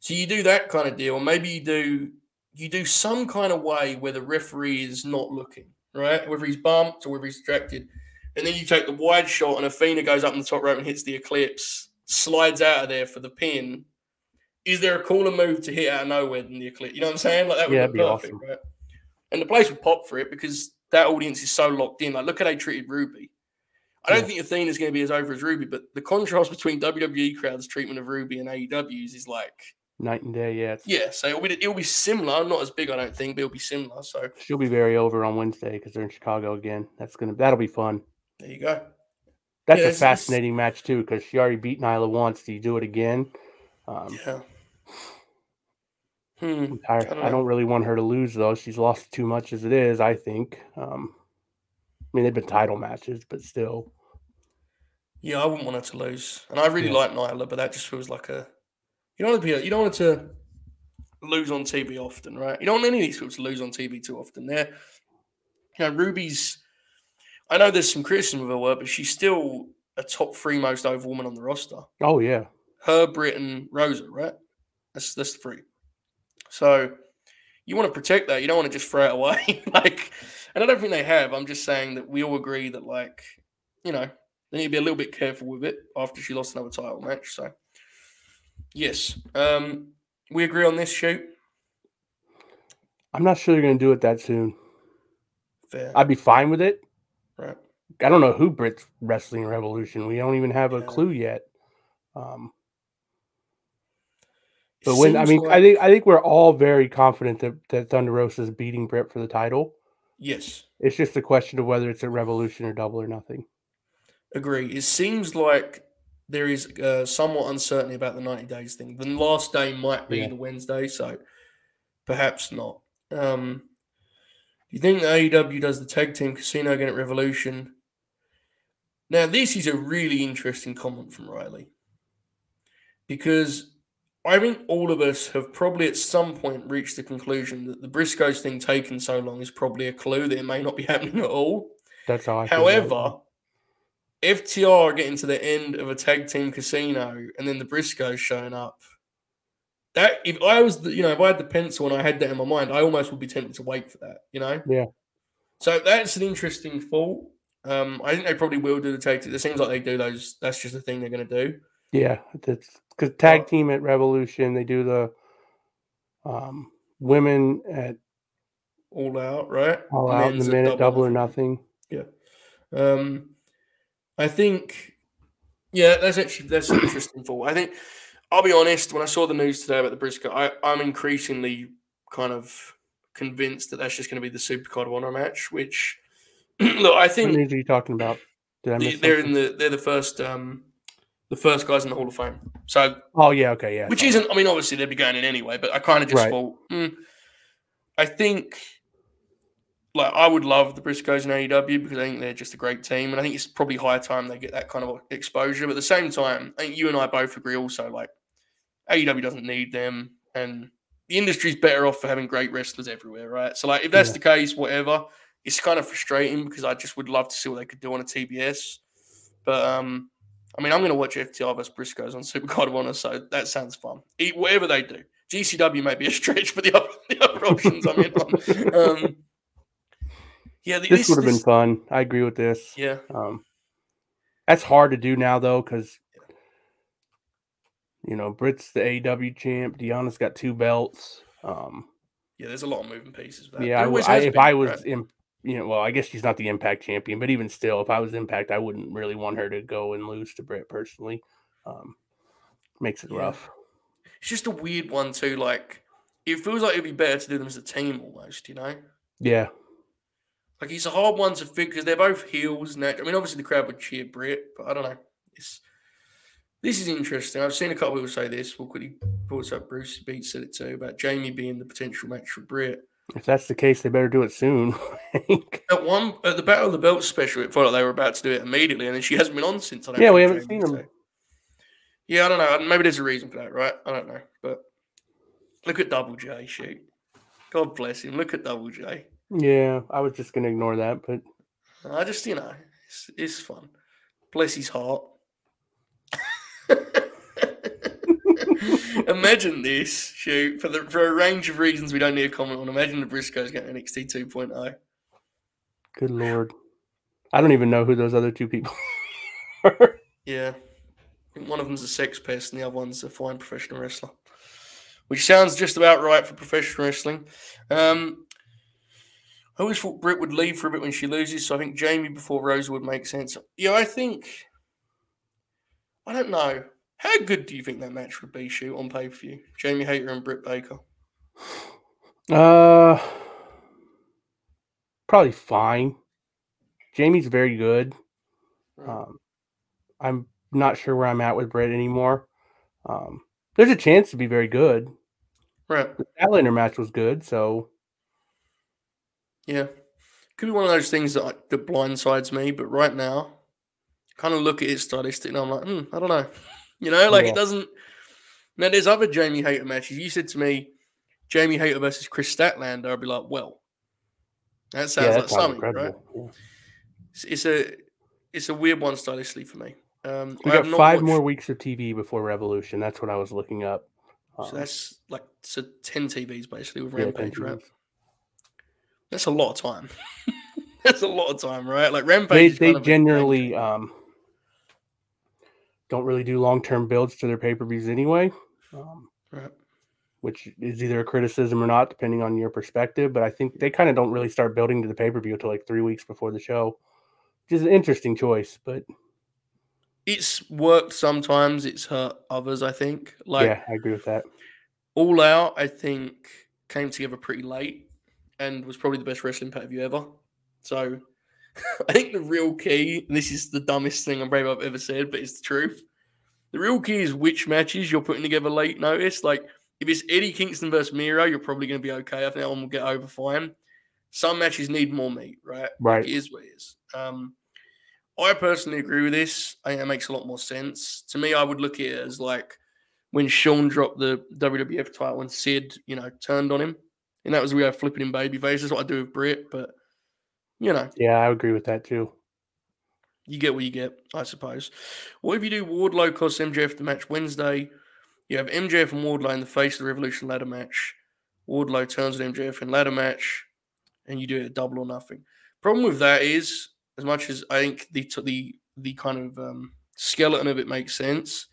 So you do that kind of deal, maybe you do you do some kind of way where the referee is not looking, right? Whether he's bumped or whether he's distracted. And then you take the wide shot, and Athena goes up in the top rope and hits the eclipse, slides out of there for the pin. Is there a cooler move to hit out of nowhere than the eclipse? You know what I'm saying? Like that would Yeah, be be perfect, awesome. right? And the place would pop for it because that audience is so locked in. Like, look how they treated Ruby. I don't Yeah. think Athena's going to be as over as Ruby, but the contrast between WWE crowds' treatment of Ruby and AEW's is like, Night and day, yeah. yeah. So it'll be, it'll be similar, not as big, I don't think, but it'll be similar. So She'll be very over on Wednesday because they're in Chicago again. That's gonna that'll be fun. there you go. That's Yeah, a fascinating match too because she already beat Nyla once. Do you do it again? Um, Yeah. Hmm. I, don't I don't really want her to lose though. She's lost too much as it is. I think. Um, I mean, they've been title matches, but still, Yeah, I wouldn't want her to lose, and I really Yeah. like Nyla, but that just feels like a you don't want to be you don't want her to lose on TV often, right? You don't want any of these people to lose on TV too often. They're you know Ruby's. I know there's some criticism of her work, but she's still a top three most over woman on the roster. oh yeah, Her, Britt, and Rosa, right? That's that's the three. So you want to protect that. You don't want to just throw it away. like, and I don't think they have. I'm just saying that we all agree that, like, you know, they need to be a little bit careful with it after she lost another title match. So, yes, um, we agree on this. Shoot, I'm not sure they're gonna do it that soon. fair, I'd be fine with it. right? I don't know who Britt's Wrestling Revolution. We don't even have a clue yet. Um, but when I seems mean, I think I think we're all very confident that that Thunder Rosa is beating Britt for the title. yes, It's just a question of whether it's a Revolution or Double or Nothing. agree. It seems like there is uh, somewhat uncertainty about the 90 days thing. The last day might be Yeah. the Wednesday, so perhaps not. Um, do you think the AEW does the tag team casino again at Revolution? Now, this is a really interesting comment from Riley because I think all of us have probably at some point reached the conclusion that the Briscoes thing taking so long is probably a clue that it may not be happening at all. That's how I. feel about it. However, FTR are getting to the end of a tag team casino and then the Briscoes showing up. That if I was the, you know, if I had the pencil and I had that in my mind, I almost would be tempted to wait for that, you know? Yeah. So that's an interesting thought. Um, I think they probably will do the tag team. It seems like they do those. That's just the thing they're going to do. yeah, that's because tag team at Revolution they do the um, women at All out, right? All Out in the minute, double or nothing. Yeah. Um, I think, yeah, that's actually that's interesting thought. I think I'll be honest. When I saw the news today about the Briscoe, I, I'm increasingly kind of convinced that that's just going to be the Supercard of Honor match. Which, look, I What think news are you talking about? Did I miss they're something? in the they're the first um the first guys in the Hall of Fame. So Oh yeah, okay, yeah. which isn't. I mean, obviously they'd be going in anyway, but I kind of just Right. thought. hmm, I think, like, I would love the Briscoes in AEW because I think they're just a great team, and I think it's probably high time they get that kind of exposure. But at the same time, I think you and I both agree also, like, AEW doesn't need them, and the industry's better off for having great wrestlers everywhere, right? So, like, if that's Yeah. the case, whatever. It's kind of frustrating because I just would love to see what they could do on a TBS, but um. I mean, I'm going to watch FTR vs Briscoes on Supercard of Honor, so that sounds fun. Eat whatever they do. GCW may be a stretch, for the other, the other options I'm in on. Um, yeah, the- this would have been fun. I agree with this. Yeah, Um, that's hard to do now though, because you know Britt's the AEW champ. Deonna's got two belts. Um, yeah. There's a lot of moving pieces. Yeah, I I, if been, I was right? in, you know, well, I guess she's not the Impact champion, but even still, if I was Impact, I wouldn't really want her to go and lose to Britt personally. Um, makes it Yeah. rough. it's just a weird one too. Like, it feels like it'd be better to do them as a team almost. You know, Yeah, like it's a hard one to figure because they're both heels. And I mean, obviously the crowd would cheer Britt, but I don't know. It's this is interesting. I've seen a couple people say this. We'll quickly reports up Bruce Beat said it too about Jamie being the potential match for Britt. If that's the case, they better do it soon. at one at the Battle of the Belts special, it felt like they were about to do it immediately, and then she hasn't been on since. I yeah, we haven't seen them. So. Yeah, I don't know. Maybe there's a reason for that, right? I don't know, but look at Double J. Shoot, God bless him. Look at Double J. Yeah, I was just gonna ignore that, but I just you know it's, it's fun. Bless his heart. imagine this shoot for the for a range of reasons we don't need to comment on. Imagine the Briscoes getting NXT 2.0. Good lord, I don't even know who those other two people are. Yeah, one of them's a sex pest, and the other one's a fine professional wrestler, which sounds just about right for professional wrestling. Um, I always thought Britt would leave for a bit when she loses, so I think Jamie before Rosa would make sense. Yeah, I think. I don't know. How good do you think that match would be, shoot on pay per view? Jamie Hayter and Britt Baker. Uh, probably fine. Jamie's very good. Um, I'm not sure where I'm at with Britt anymore. Um, there's a chance to be very good. Right. The Statlander match was good, so yeah, could be one of those things that that blindsides me. But right now, kind of look at it stylistic, and I'm like, mm, I don't know. You know, like yeah. it doesn't. Now, there's other Jamie Hayter matches. You said to me, Jamie Hayter versus Kris Statlander. I'd be like, well, that sounds yeah, like something, right? Yeah. It's, it's, a it's a weird one stylistically for me. Um, we got five watched... more weeks of TV before Revolution. That's what I was looking up. Um, so that's like so ten TVs basically with Rampage, right? That's a lot of time. that's a lot of time, right? Like Rampage. They, they generally um, don't really do long term builds to their pay per views anyway. Um, right. Which is either a criticism or not, depending on your perspective. But I think they kind of don't really start building to the pay per view until like three weeks before the show, which is an interesting choice. But it's worked sometimes, it's hurt others, I think. Like, yeah, I agree with that. All Out, I think, came together pretty late and was probably the best wrestling pay per view ever. So I think the real key, and this is the dumbest thing I'm brave I've ever said, but it's the truth. The real key is which matches you're putting together late notice. Like if it's Eddie Kingston versus Miro, you're probably going to be okay. I think that one will get over fine. Some matches need more meat, right? Right. Like it is what it is. Um, I personally agree with this. I think that makes a lot more sense. To me, I would look at it as like when Shawn dropped the WWF title and Sid, you know, turned on him. And that was we are flipping in baby faces. What I do with Britt, but you know. Yeah, I agree with that too. You get what you get, I suppose. What if you do Wardlow costs MJF the match Wednesday? You have MJF and Wardlow in the face of the Revolution ladder match. Wardlow turns on MJF in ladder match, and you do it double or nothing. Problem with that is, as much as I think the the the kind of um, skeleton of it makes sense,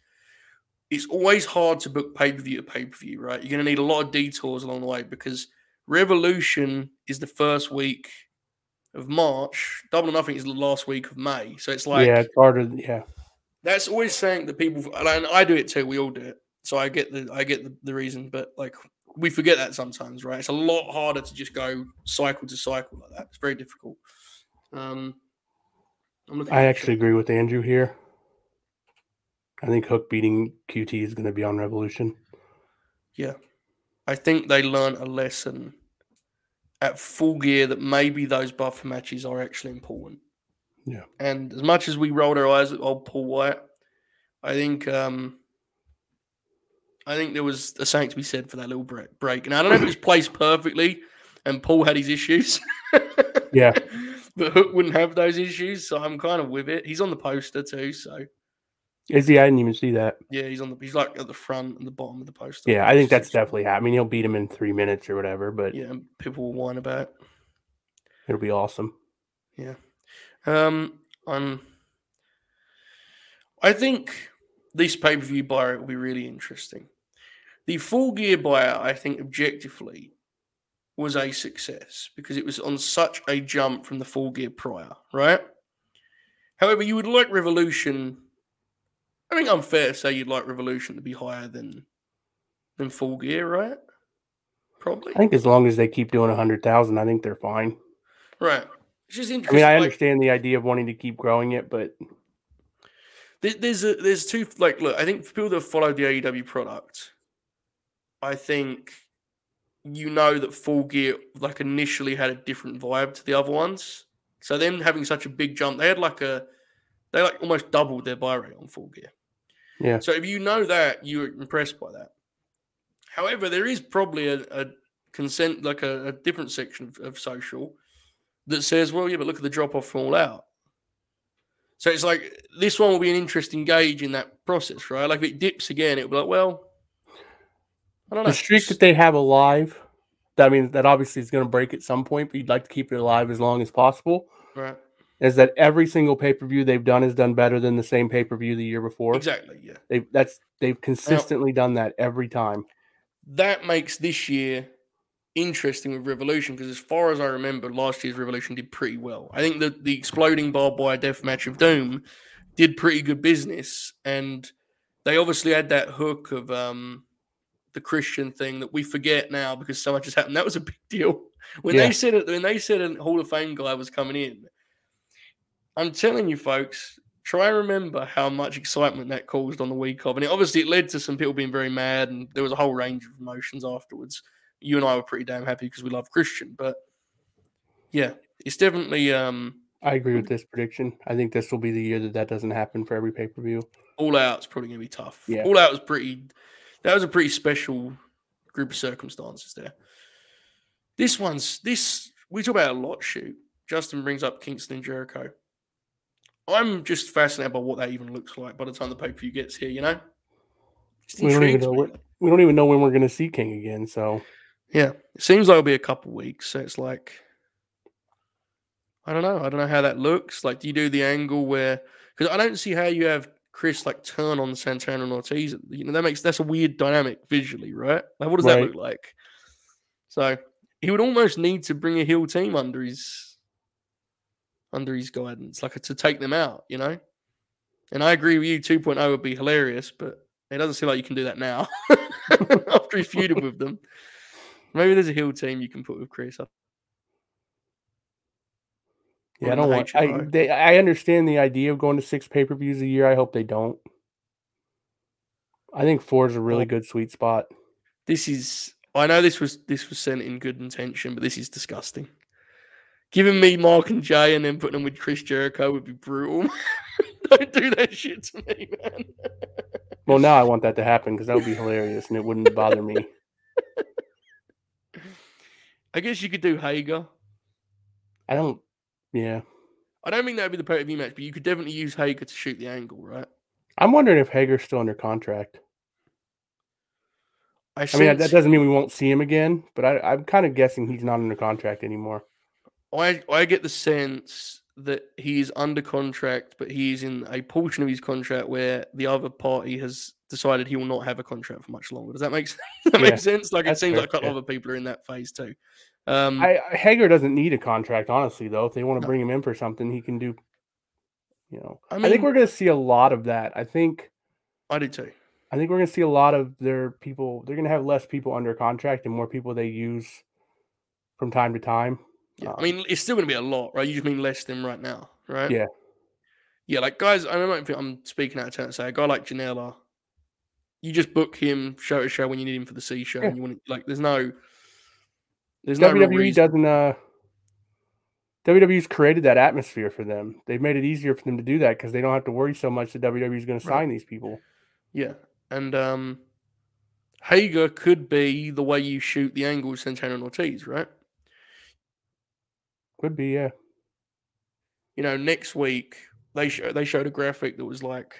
it's always hard to book pay per view to pay per view, right? You're going to need a lot of detours along the way because Revolution is the first week of March. Double or Nothing is the last week of May. So it's like yeah, it's harder. Yeah, that's always saying that people. And I do it too. We all do it. So I get the I get the, the reason, but like we forget that sometimes, right? It's a lot harder to just go cycle to cycle like that. It's very difficult. Um, I actually agree with Andrew here. I think Hook beating QT is going to be on Revolution. Yeah, I think they learn a lesson at full gear that maybe those buffer matches are actually important. Yeah. And as much as we rolled our eyes at old Paul White, I think um, I think there was a something to be said for that little break. And I don't know if it was placed perfectly, and Paul had his issues. yeah. But Hook wouldn't have those issues, so I'm kind of with it. He's on the poster too, so is he? I didn't even see that. Yeah, he's on the. He's like at the front and the bottom of the poster. Yeah, I think that's definitely. I mean, he'll beat him in three minutes or whatever. But yeah, people will whine about it. It'll be awesome. Yeah. Um. I'm. I think this pay per view buyer will be really interesting. The full gear buyer, I think, objectively, was a success because it was on such a jump from the full gear prior, right? However, you would like Revolution I think I'm fair to say you'd like Revolution to be higher than than Full Gear, right? Probably. I think as long as they keep doing a hundred thousand, I think they're fine. Right. It's just interesting. I mean, I like, understand the idea of wanting to keep growing it, but there's a, there's two like look. I think for people that follow the AEW product, I think you know that Full Gear like initially had a different vibe to the other ones. So them having such a big jump, they had like a they like almost doubled their buy rate on Full Gear. Yeah. So if you know that, you're impressed by that. However, there is probably a, a consent like a, a different section of, of social that says, well, yeah, but look at the drop off from all out. So it's like this one will be an interesting gauge in that process, right? Like if it dips again, it'll be like, well, I don't know. The streak that they have alive, that means that obviously is going to break at some point, but you'd like to keep it alive as long as possible. right. Is that every single pay per view they've done has done better than the same pay per view the year before? Exactly. Yeah. They that's they've consistently done that every time. That makes this year interesting with Revolution because, as far as I remember, last year's Revolution did pretty well. I think that the exploding barbed wire death match of Doom did pretty good business, and they obviously had that hook of um, the Christian thing that we forget now because so much has happened. That was a big deal when Yeah. they said it. When they said a Hall of Fame guy was coming in, I'm telling you, folks. Try and remember how much excitement that caused on the week of, and it obviously it led to some people being very mad, and there was a whole range of emotions afterwards you and I were pretty damn happy because we love Christian. But yeah, it's definitely um, I agree with this prediction. I think this will be the year that that doesn't happen for every pay per view. all out's probably gonna be tough. Yeah. All out was pretty. That was a pretty special group of circumstances there. This one's this we talk about a lot. Shoot, Justin brings up Kingston and Jericho. I'm just fascinated by what that even looks like by the time the pay per view gets here. You know, We don't even know what we don't even know when we're going to see King again. So Yeah, it seems like it'll be a couple weeks. So it's like, I don't know. I don't know how that looks. Like, do you do the angle where? Because I don't see how you have Chris like turn on Santana and Ortiz. You know, that makes that's a weird dynamic visually, right? Like, what does that look like? So he would almost need to bring a heel team under his under his guidance, like to take them out. You know. And I agree with you. 2.0 would be hilarious, but it doesn't seem like you can do that now after he's feuded with them. Maybe there's a heel team you can put with Chris. yeah, I don't want. I they, I understand the idea of going to six pay per views a year. I hope they don't. I think four is a really good sweet spot. This is. I know this was this was sent in good intention, but this is disgusting. Giving me Mark and Jay and then putting them with Chris Jericho would be brutal. Don't do that shit to me, man. Well, now I want that to happen because that would be hilarious and it wouldn't bother me. I guess you could do Hager. I don't. Yeah, I don't think that would be the pay per view match, but you could definitely use Hager to shoot the angle, right? I'm wondering if Hager's still under contract. I, I mean, that doesn't mean we won't see him again, but I, I'm kind of guessing he's not under contract anymore. I I get the sense that he is under contract, but he's in a portion of his contract where the other party has decided he will not have a contract for much longer. Does that make sense? that Yeah, makes sense? Like it seems fair, like a couple yeah. other people are in that phase too. Um, I, Hager doesn't need a contract, honestly. Though, if they want to No. bring him in for something, he can do. You know, I I, think we're going to see a lot of that. I think. I do too. I think we're going to see a lot of their people. They're going to have less people under contract and more people they use from time to time. Yeah, I Um, mean it's still going to be a lot, right? You just mean less than right now, right? Yeah. Yeah, like guys, I don't think I'm speaking out of turn to say a guy like Janela, you just book him show to show when you need him for the C show, Yeah. and you want to, like there's no, there's no WWE doesn't. Uh, WWE's created that atmosphere for them. They've made it easier for them to do that because they don't have to worry so much that WWE's is going to Right. sign these people. Yeah, and um, Hager could be the way you shoot the angle with Santana and Ortiz, right? Could be, yeah. You know, next week they show, they showed a graphic that was like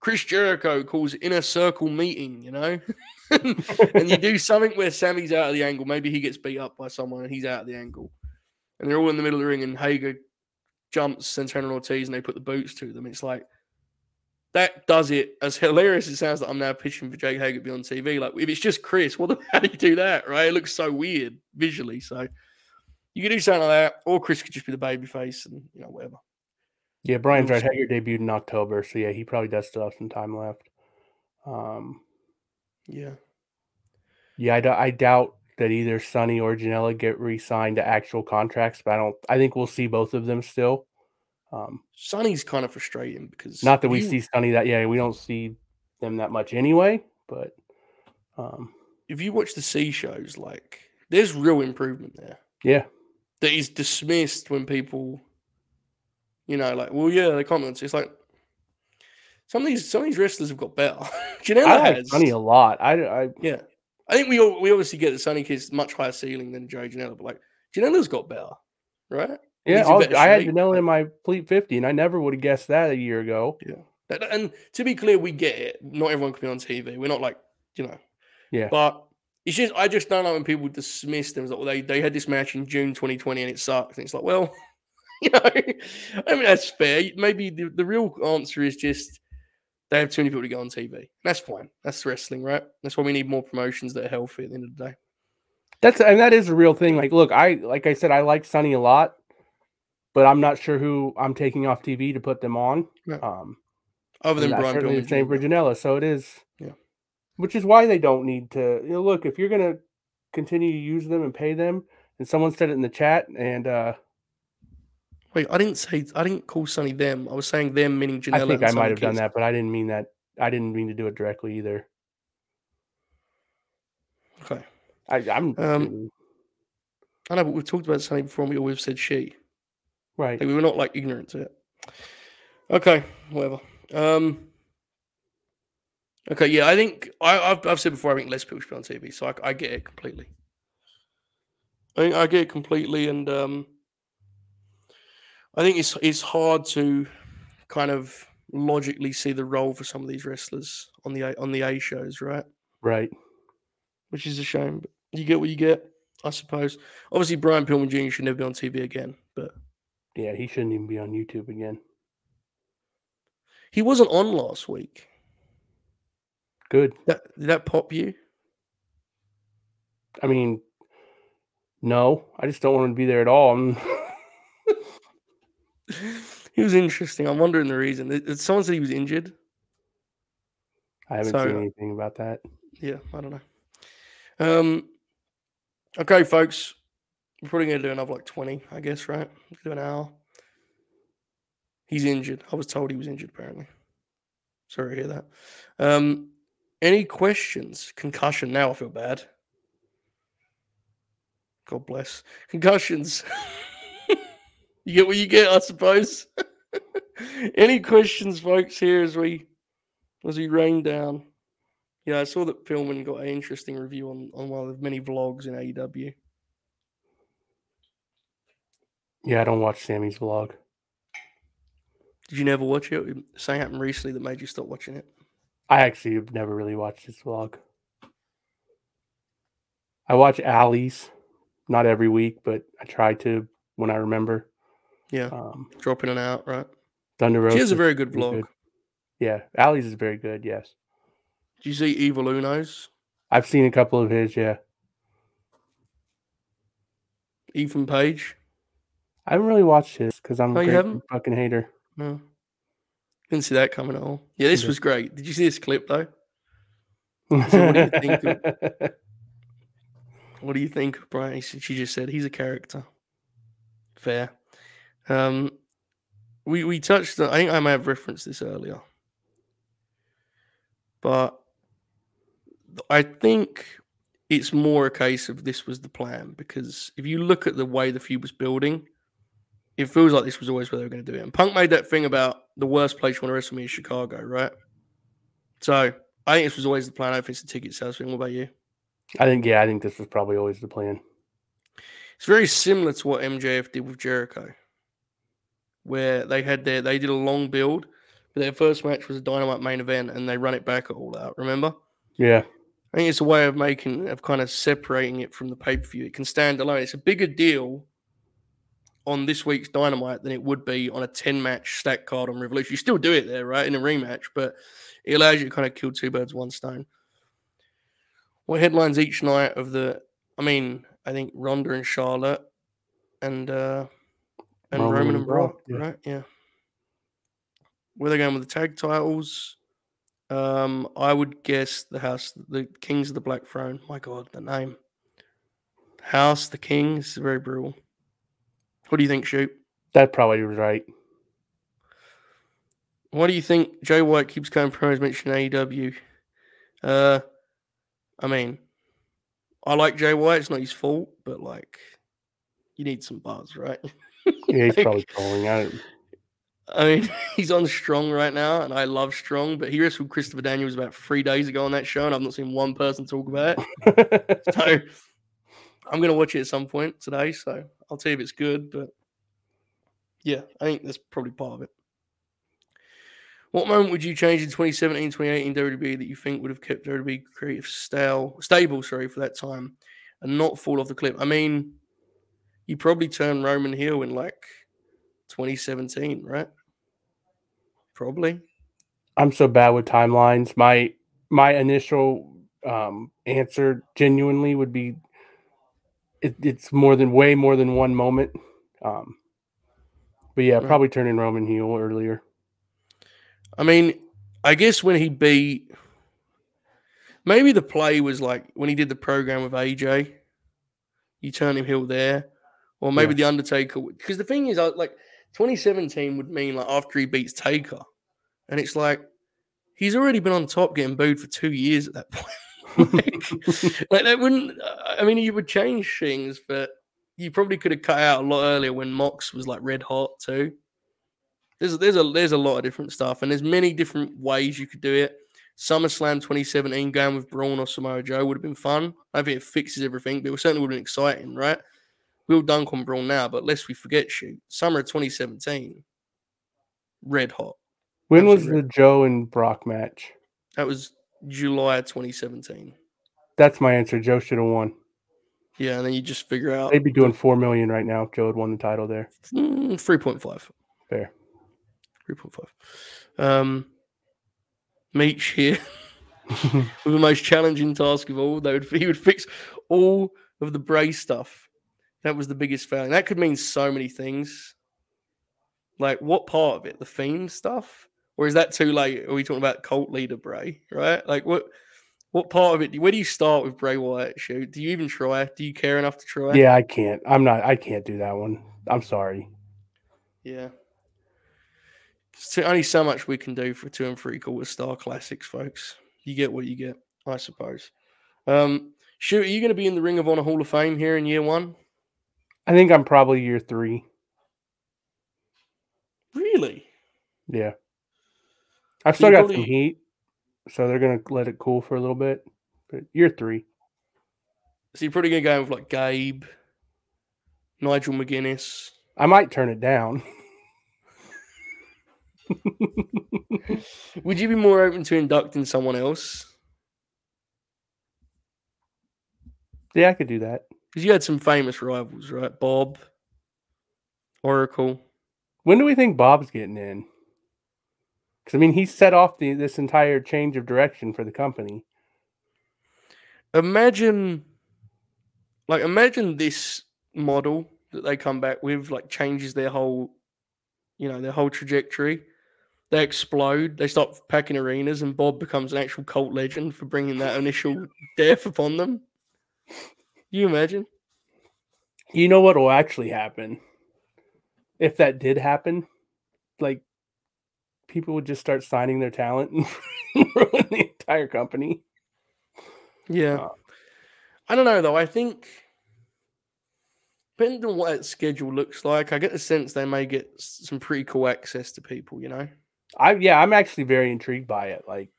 Chris Jericho calls inner circle meeting, you know, and you do something where Sammy's out of the angle. Maybe he gets beat up by someone and he's out of the angle, and they're all in the middle of the ring, and Hager jumps Santana Ortiz, and they put the boots to them. It's like that does it. As hilarious as it sounds, that I'm now pitching for Jake Hager to be on TV. Like if it's just Chris, what the how do you do that? Right? It looks so weird visually. So you could do something like that, or Chris could just be the baby face, and you know whatever. Yeah, Brian's right. Hager debuted in October, so yeah, he probably does still have some time left. Um, Yeah. yeah, I, d- I doubt that either Sonny or Janela get re-signed to actual contracts, but I don't. I think we'll see both of them still. Um, Sonny's kind of frustrating because not that we see Sonny that. Yeah, we don't see them that much anyway. But Um, if you watch the C shows, like there's real improvement there yeah, that is dismissed when people, you know, like, well, yeah, the comments. It's like some of these some of these wrestlers have got better. Janela I like has. Sonny a lot. I, I Yeah, I think we all, we obviously get that Sonny Kid's much higher ceiling than Joe Janela, but like Janela's got better, right? yeah, I had Janela in my Fleet 50, and I never would have guessed that a year ago. Yeah. And to be clear, we get it. Not everyone can be on TV. We're not like you know. Yeah. But it's just I just don't like when people dismiss them. It's like, well, they they had this match in June 2020 and it sucked. And it's like, well, you know, I mean that's fair. Maybe the, the real answer is just they have too many people to go on TV. That's fine. That's wrestling, right? That's why we need more promotions that are healthy at the end of the day. That's and that is a real thing. Like, look, I like I said, I like Sonny a lot, but I'm not sure who I'm taking off TV to put them on. Um, Other than and Brian certainly Pillman. the same for. Janela. So it is. Which is why they don't need to. You know, look, if you're gonna continue to use them and pay them, and someone said it in the chat, and uh, Wait, I didn't say I didn't call Sonny them. I was saying them meaning Janela. I think I might have done that, but I didn't mean that. I didn't mean to do it directly either. Okay. I, I'm Um, I know, but we've talked about Sonny before and we always said she. right. Like, we were not like ignorant to it. Okay, whatever. Um. Okay, yeah, I think I, I've I've said before. I think less people should be on TV, so I, I get it completely. I think I get it completely, and um, I think it's it's hard to kind of logically see the role for some of these wrestlers on the A- on the A shows, right? Right. Which is a shame. But you get what you get, I suppose. Obviously, Brian Pillman Jr. should never be on TV again, but Yeah, he shouldn't even be on YouTube again. he wasn't on last week. Good. That did that pop you? I mean, no, I just don't want him to be there at all. He was interesting. I'm wondering the reason. Someone said he was injured. I haven't So- seen anything about that. Yeah, I don't know. Um, okay, folks, we're probably gonna do another like 20, I guess, right? Do an hour. He's injured. I was told he was injured. Apparently. Sorry to hear that. Um, any questions? Concussion. Now I feel bad. God bless. Concussions. you get what you get, I suppose. any questions, folks? Here as we as we rain down. Yeah, I saw that Pillman got an interesting review on, on one of the many vlogs in AEW. Yeah, I don't watch Sammy's vlog. Did you never watch it? Something happened recently that made you stop watching it. I actually have never really watched his vlog. I watch Allie's, not every week, but I try to when I remember. Yeah, Um, drop in and out, right? Thunder Rosa. She has a very good vlog. good. Yeah, Allie's is very good. Yes, Did you see Evil Uno's? I've seen a couple of his. Yeah, Ethan Page? I haven't really watched his because I'm Oh, a great fucking hater. No. Didn't see that coming at all. Yeah, this was great. Did you see this clip though? So what do you think of- What do you think, Brian? She just said he's a character. Fair. Um, we we touched. On, I think I may have referenced this earlier, but I think it's more a case of this was the plan because if you look at the way the feud was building, it feels like this was always where they were going to do it. And Punk made that thing about the worst place you want to wrestle me is Chicago, right? So I think this was always the plan. I think it's a ticket sales thing. What about you? I think yeah, I think this was probably always the plan. It's very similar to what MJF did with Jericho, where they had their they did a long build, but their first match was a dynamite main event, and they run it back all out. Remember? Yeah, I think it's a way of making of kind of separating it from the pay per view. It can stand alone. It's a bigger deal on this week's Dynamite than it would be on a ten match stack card on Revolution. You still do it there, right, in a rematch, but it allows you to kind of kill two birds one stone. What headlines each night of the? I mean, I think Ronda and Charlotte, and uh and Roman Roman, and Brock, yeah. right? Yeah. Where they going with the tag titles? Um, I would guess the house, the Kings of the Black Throne. My God, the name. House, the Kings, very brutal. What do you think, Shoot? that probably was right. What do you think? Jay White keeps going promos mentioning AEW. Uh, I mean, I like Jay White. It's not his fault, but like, you need some buzz, right? Yeah, he's Like, probably trolling. out. I mean, he's on Strong right now, and I love Strong, but he wrestled Christopher Daniels about three days ago on that show, and I've not seen one person talk about it. So I'm going to watch it at some point today. So I'll tell you if it's good, but yeah, I think that's probably part of it. What moment would you change in 2017, 2018 WWE that you think would have kept WWE creative stale, stable, sorry, for that time and not fall off the cliff? I mean, you probably turn Roman heel in like 2017, right? Probably. I'm so bad with timelines. My my initial um, answer genuinely would be it, it's more than way more than one moment. Um, but yeah, Right. probably turning Roman heel earlier. I mean, I guess when he beat, maybe the play was like when he did the program with AJ, you turn him heel there, or maybe Yeah. the Undertaker. Because the thing is, like 2017 would mean like after he beats Taker, and it's like he's already been on top getting booed for two years at that point. like, like that wouldn't. I mean, you would change things, but you probably could have cut out a lot earlier when Mox was like red hot too. There's there's a there's a lot of different stuff, and there's many different ways you could do it. SummerSlam 2017 going with Braun or Samoa Joe would have been fun. I think it fixes everything, but it certainly would have been exciting, right? We'll dunk on Braun now, but lest we forget, shoot, summer of 2017, red hot. When was Absolutely the Joe and Brock match? That was July 2017. That's my answer. Joe should have won. Yeah, and then you just figure out They'd be doing four million right now if Joe had won the title there. mm, 3.5. Fair. 3.5. Um, Meech here with the most challenging task of all. They would he would fix all of the Bray stuff. That was the biggest failing. That could mean so many things. Like what part of it? The fiend stuff, or is that too late? Are we talking about cult leader Bray? Right? Like what? What part of it? Where do you start with Bray Wyatt? Shoot, do you even try? Do you care enough to try? Yeah, I can't. I'm not. I can't do that one. I'm sorry. Yeah. So only so much we can do for two and three quarter star classics, folks. You get what you get, I suppose. Um, shoot, are you going to be in the Ring of Honor Hall of Fame here in year one? I think I'm probably year three. Really? Yeah. I've still got some heat, so they're gonna let it cool for a little bit. But year three. So you're probably going to go with like Gabe, Nigel McGuinness. I might turn it down. Would you be more open to inducting someone else? Yeah, I could do that. Because you had some famous rivals, right? Bob, Oracle. When do we think Bob's getting in? Because I mean, he set off the this entire change of direction for the company. imagine like imagine this model that they come back with like changes their whole you know their whole trajectory they explode they start packing arenas and bob becomes an actual cult legend for bringing that initial death upon them you imagine You know what will actually happen if that did happen? Like, people would just start signing their talent and ruin the entire company. yeah Uh, i don't know though i think depending on what that schedule looks like i get the sense they may get some pretty cool access to people you know I yeah, I'm actually very intrigued by it. Like,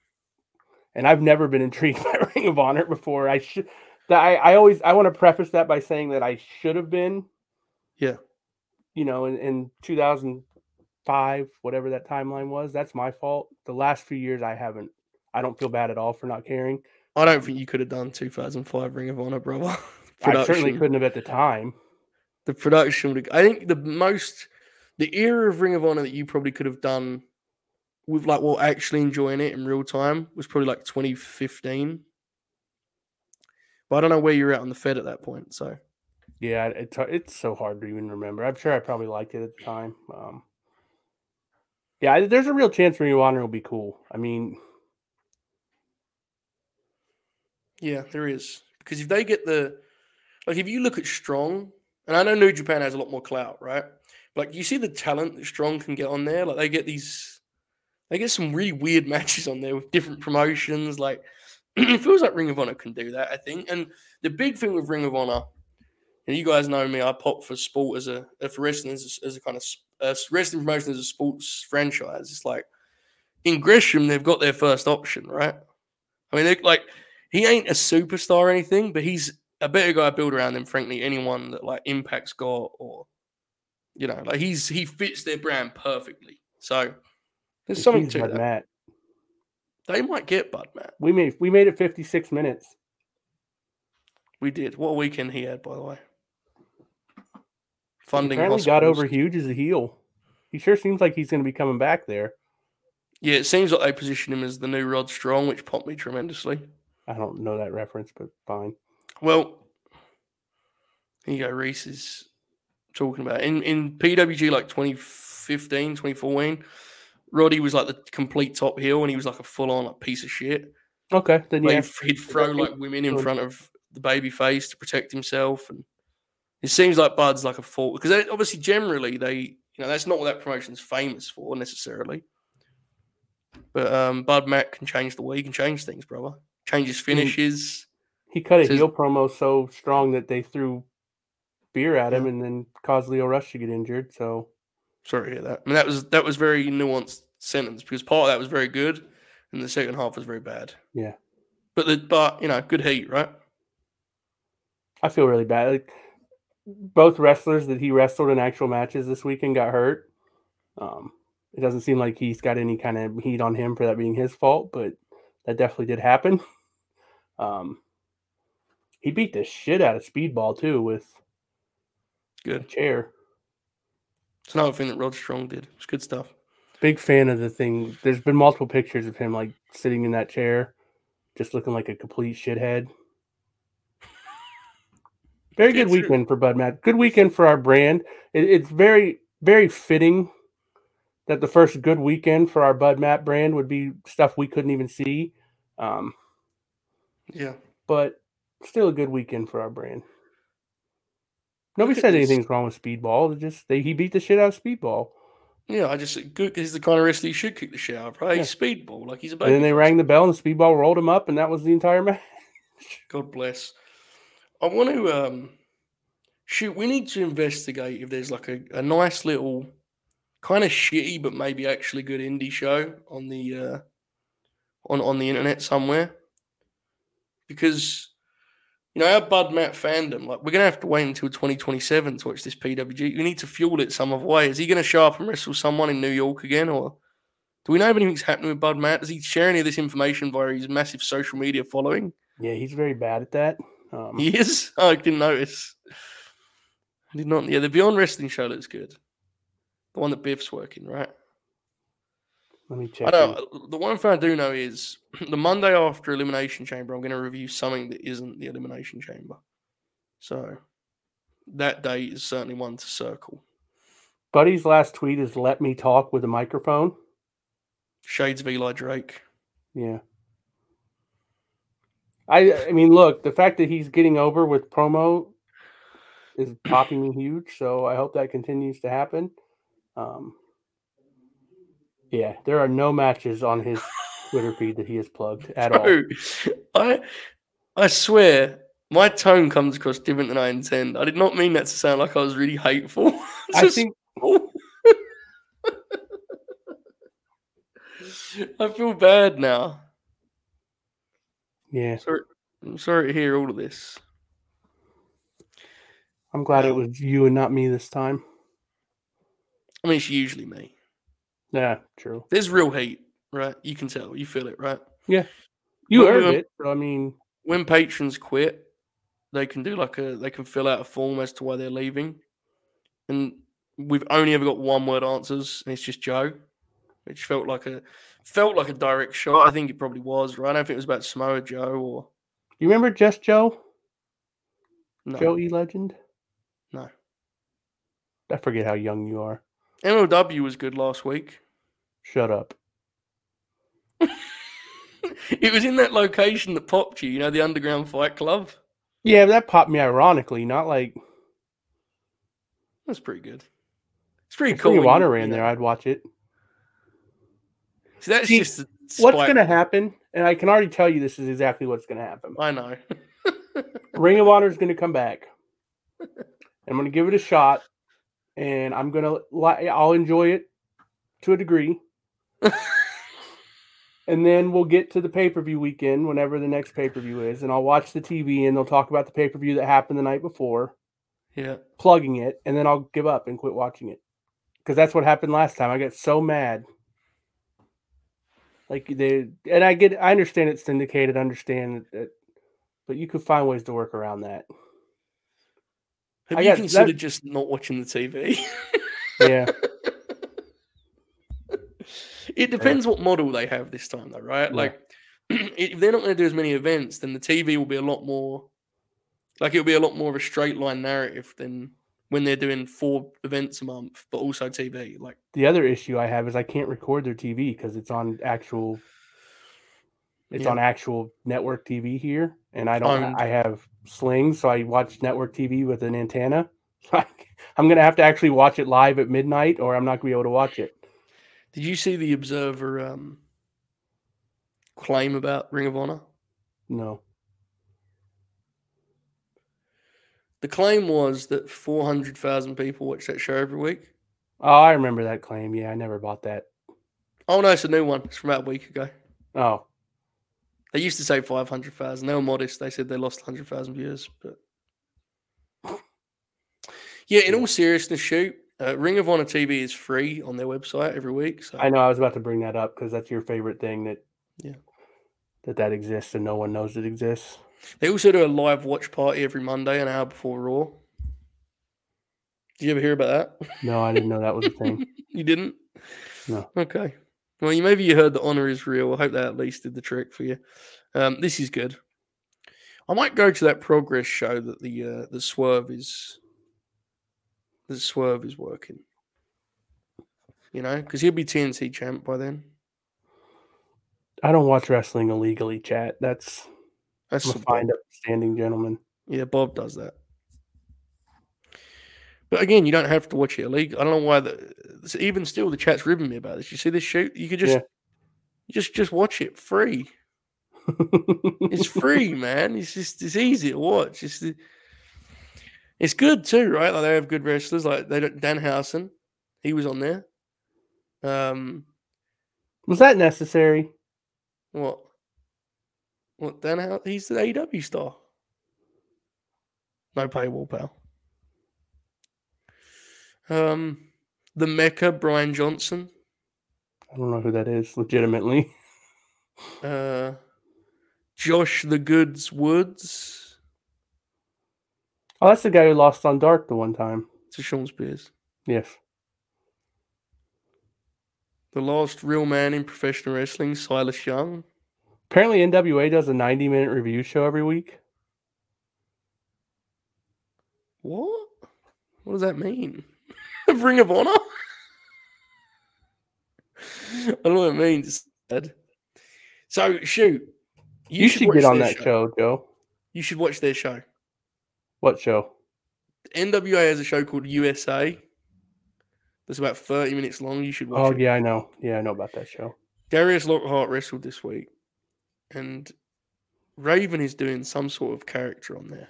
and I've never been intrigued by Ring of Honor before. I should. That I, I always I want to preface that by saying that I should have been. Yeah. You know, in, in 2005, whatever that timeline was, that's my fault. The last few years, I haven't. I don't feel bad at all for not caring. I don't think you could have done 2005 Ring of Honor, brother. I certainly couldn't have at the time. The production would. I think the most, the era of Ring of Honor that you probably could have done with like well actually enjoying it in real time was probably like 2015. But I don't know where you're at on the Fed at that point. So Yeah, it's it's so hard to even remember. I'm sure I probably liked it at the time. Um, yeah, there's a real chance Ring of Honor will be cool. I mean, yeah, there is because if they get the, like if you look at Strong, and I know New Japan has a lot more clout, right? Like you see the talent that Strong can get on there. Like they get these, they get some really weird matches on there with different promotions. Like it feels like Ring of Honor can do that, I think. And the big thing with Ring of Honor, and you guys know me, I pop for sport as a for wrestling as a, as a kind of uh, wrestling promotion as a sports franchise. It's like in Gresham, they've got their first option, right? I mean, like he ain't a superstar or anything, but he's a better guy to build around than frankly anyone that like Impact's got or you know, like he's he fits their brand perfectly. So there's something to Bud that. Matt. They might get Bud Matt. We made we made it 56 minutes. We did. What a weekend he had, by the way. Funding He Apparently got over huge as a heel. He sure seems like he's going to be coming back there. Yeah, it seems like they position him as the new Rod Strong, which popped me tremendously. I don't know that reference, but fine. Well, here you go. Reese is talking about in in PWG like 2015, 2014. Roddy was like the complete top heel, and he was like a full on like piece of shit. Okay, then yeah. he'd, he'd throw like women in front of the baby face to protect himself, and it seems like Bud's like a fault because they, obviously generally they you know that's not what that promotion's famous for necessarily. But um, Bud Matt can change the way he can change things, brother. Change his finishes. He cut a heel promo so strong that they threw beer at him and then caused Leo Rush to get injured. So Sorry to hear that. I mean, that was that was very nuanced sentence because part of that was very good, and the second half was very bad. Yeah. But the but you know, good heat, right? I feel really bad. Like both wrestlers that he wrestled in actual matches this weekend got hurt. Um, it doesn't seem like he's got any kind of heat on him for that being his fault, but that definitely did happen. Um, he beat the shit out of Speedball too with a Good. chair. It's another thing that Rod Strong did. It's good stuff. Big fan of the thing. There's been multiple pictures of him like sitting in that chair, just looking like a complete shithead. Very good It's true. weekend for Bud Matt. Good weekend for our brand. It, it's very, very fitting that the first good weekend for our Bud Matt brand would be stuff we couldn't even see. Um, Yeah. but still a good weekend for our brand. Nobody said anything's wrong with Speedball. It just they he beat the shit out of Speedball. Yeah, I just good he's the kind of wrestler you should kick the shit out of, right? Yeah. Speedball, like he's a baby. And then they rang the bell and Speedball rolled him up, and that was the entire match. God bless. I want to um shoot. We need to investigate if there's like a, a nice little kind of shitty but maybe actually good indie show on the uh on on the internet somewhere because you know our Bud Matt fandom like we're gonna have to wait until 2027 to watch this PWG. We need to fuel it some other way. Is he gonna show up and wrestle someone in New York again or? Do we know if anything's happening with Bud Matt? Does he share any of this information via his massive social media following? Yeah, he's very bad at that. Um, He is. Oh, I didn't notice. I did not. Yeah, the Beyond Wrestling show looks good. The one that Biff's working, right? let me check. I know. The one thing I do know is the Monday after Elimination Chamber, I'm going to review something that isn't the Elimination Chamber. So that day is certainly one to circle. Buddy's last tweet is "Let me talk with a microphone." Shades of Eli Drake. Yeah. I I mean, look, the fact that he's getting over with promo is popping me huge. So I hope that continues to happen. Um, yeah, there are no matches on his Twitter feed that he has plugged at all. I I swear my tone comes across different than I intend. I did not mean that to sound like I was really hateful. I Just- think I feel bad now. Yeah, Sorry, I'm sorry to hear all of this. I'm glad it was you and not me this time. I mean, it's usually me. Yeah, true. There's real hate, right? You can tell, you feel it, right? Yeah. You But, earned um, it. So I mean, When patrons quit, they can do like a they can fill out a form as to why they're leaving, and we've only ever got one word answers, and it's just Joe, which felt like a felt like a direct shot. I think it probably was, right? I don't think it was about Samoa Joe or you remember just Joe, no, Joe E Legend? no. I forget how young you are. MLW was good last week. Shut up. it was in that location that popped you, you know, the Underground Fight Club. Yeah, that popped me ironically, not like That's pretty good. It's pretty if cool. Ring of when you- Honor you ran there, I'd watch it. See, that's See- just what's going to happen, and I can already tell you this is exactly what's going to happen. I know. Ring of Honor is going to come back. I'm going to give it a shot, and I'm going to. I'll enjoy it to a degree, and then we'll get to the pay per view weekend, whenever the next pay per view is, and I'll watch the TV, and they'll talk about the pay per view that happened the night before, yeah. plugging it, and then I'll give up and quit watching it, because that's what happened last time. I got so mad. Like they, and I get, I understand it's syndicated, understand that, but you could find ways to work around that. Have I you considered that- just not watching the TV? Yeah. it depends what model they have this time, though, right? Yeah. Like, if they're not going to do as many events, then the TV will be a lot more, like, it'll be a lot more of a straight line narrative than when they're doing four events a month, but also TV. Like, The other issue I have is I can't record their TV because it's on actual. It's Yeah. on actual network TV here, and I don't. Owned. I have slings, so I watch network TV with an antenna. Like I'm gonna have to actually watch it live at midnight, or I'm not gonna be able to watch it. did you see the Observer um, claim about Ring of Honor? No. The claim was that 400,000 people watch that show every week. Oh, I remember that claim. Yeah, I never bought that. Oh, no, it's a new one. It's from about a week ago. Oh, They used to say 500,000. They were modest. They said they lost 100,000 viewers. But yeah, in Yeah. all seriousness, shoot, uh, Ring of Honor TV is free on their website every week. So I know. I was about to bring that up because that's your favorite thing that. Yeah. That that exists and no one knows it exists. They also do a live watch party every Monday, an hour before Raw. Did you ever hear about that? No, I didn't know that was a thing. you didn't? No. Okay. Well, you maybe you heard that honor is real. I hope that at least did the trick for you. Um, this is good. I might go to that progress show that the uh, the swerve is the swerve is working. You know, because he'll be TNT champ by then. I don't watch wrestling illegally, chat. That's That's I'm a fine upstanding gentleman. Yeah, Bob does that. But again, you don't have to watch it illegal. I don't know why the even still the chat's ribbing me about this. You see this shoot? You could just Yeah. just just watch it free. It's free, man. It's just it's easy to watch. It's it's good too, right? Like they have good wrestlers. Like they don't, Danhausen, he was on there. Um, Was that necessary? what? What then Hou- He's the AEW star. No paywall, pal. Um, the Mecca, Brian Johnson. I don't know who that is. Legitimately, Uh, Josh the Goods Woods oh, that's the guy who lost on Dark the one time. to Shawn Spears. Yes. The last real man in professional wrestling, Silas Young. Apparently, NWA does a 90 minute review show every week. What? What does that mean? Ring of Honor? I don't know what it means. So shoot, You, should, watch get on that show. Joe. You should watch their show. What show? NWA has a show called USA. That's about thirty minutes long. You should watch Oh, it. yeah, I know. Yeah, I know about that show. Darius Lockhart wrestled this week, and Raven is doing some sort of character on there.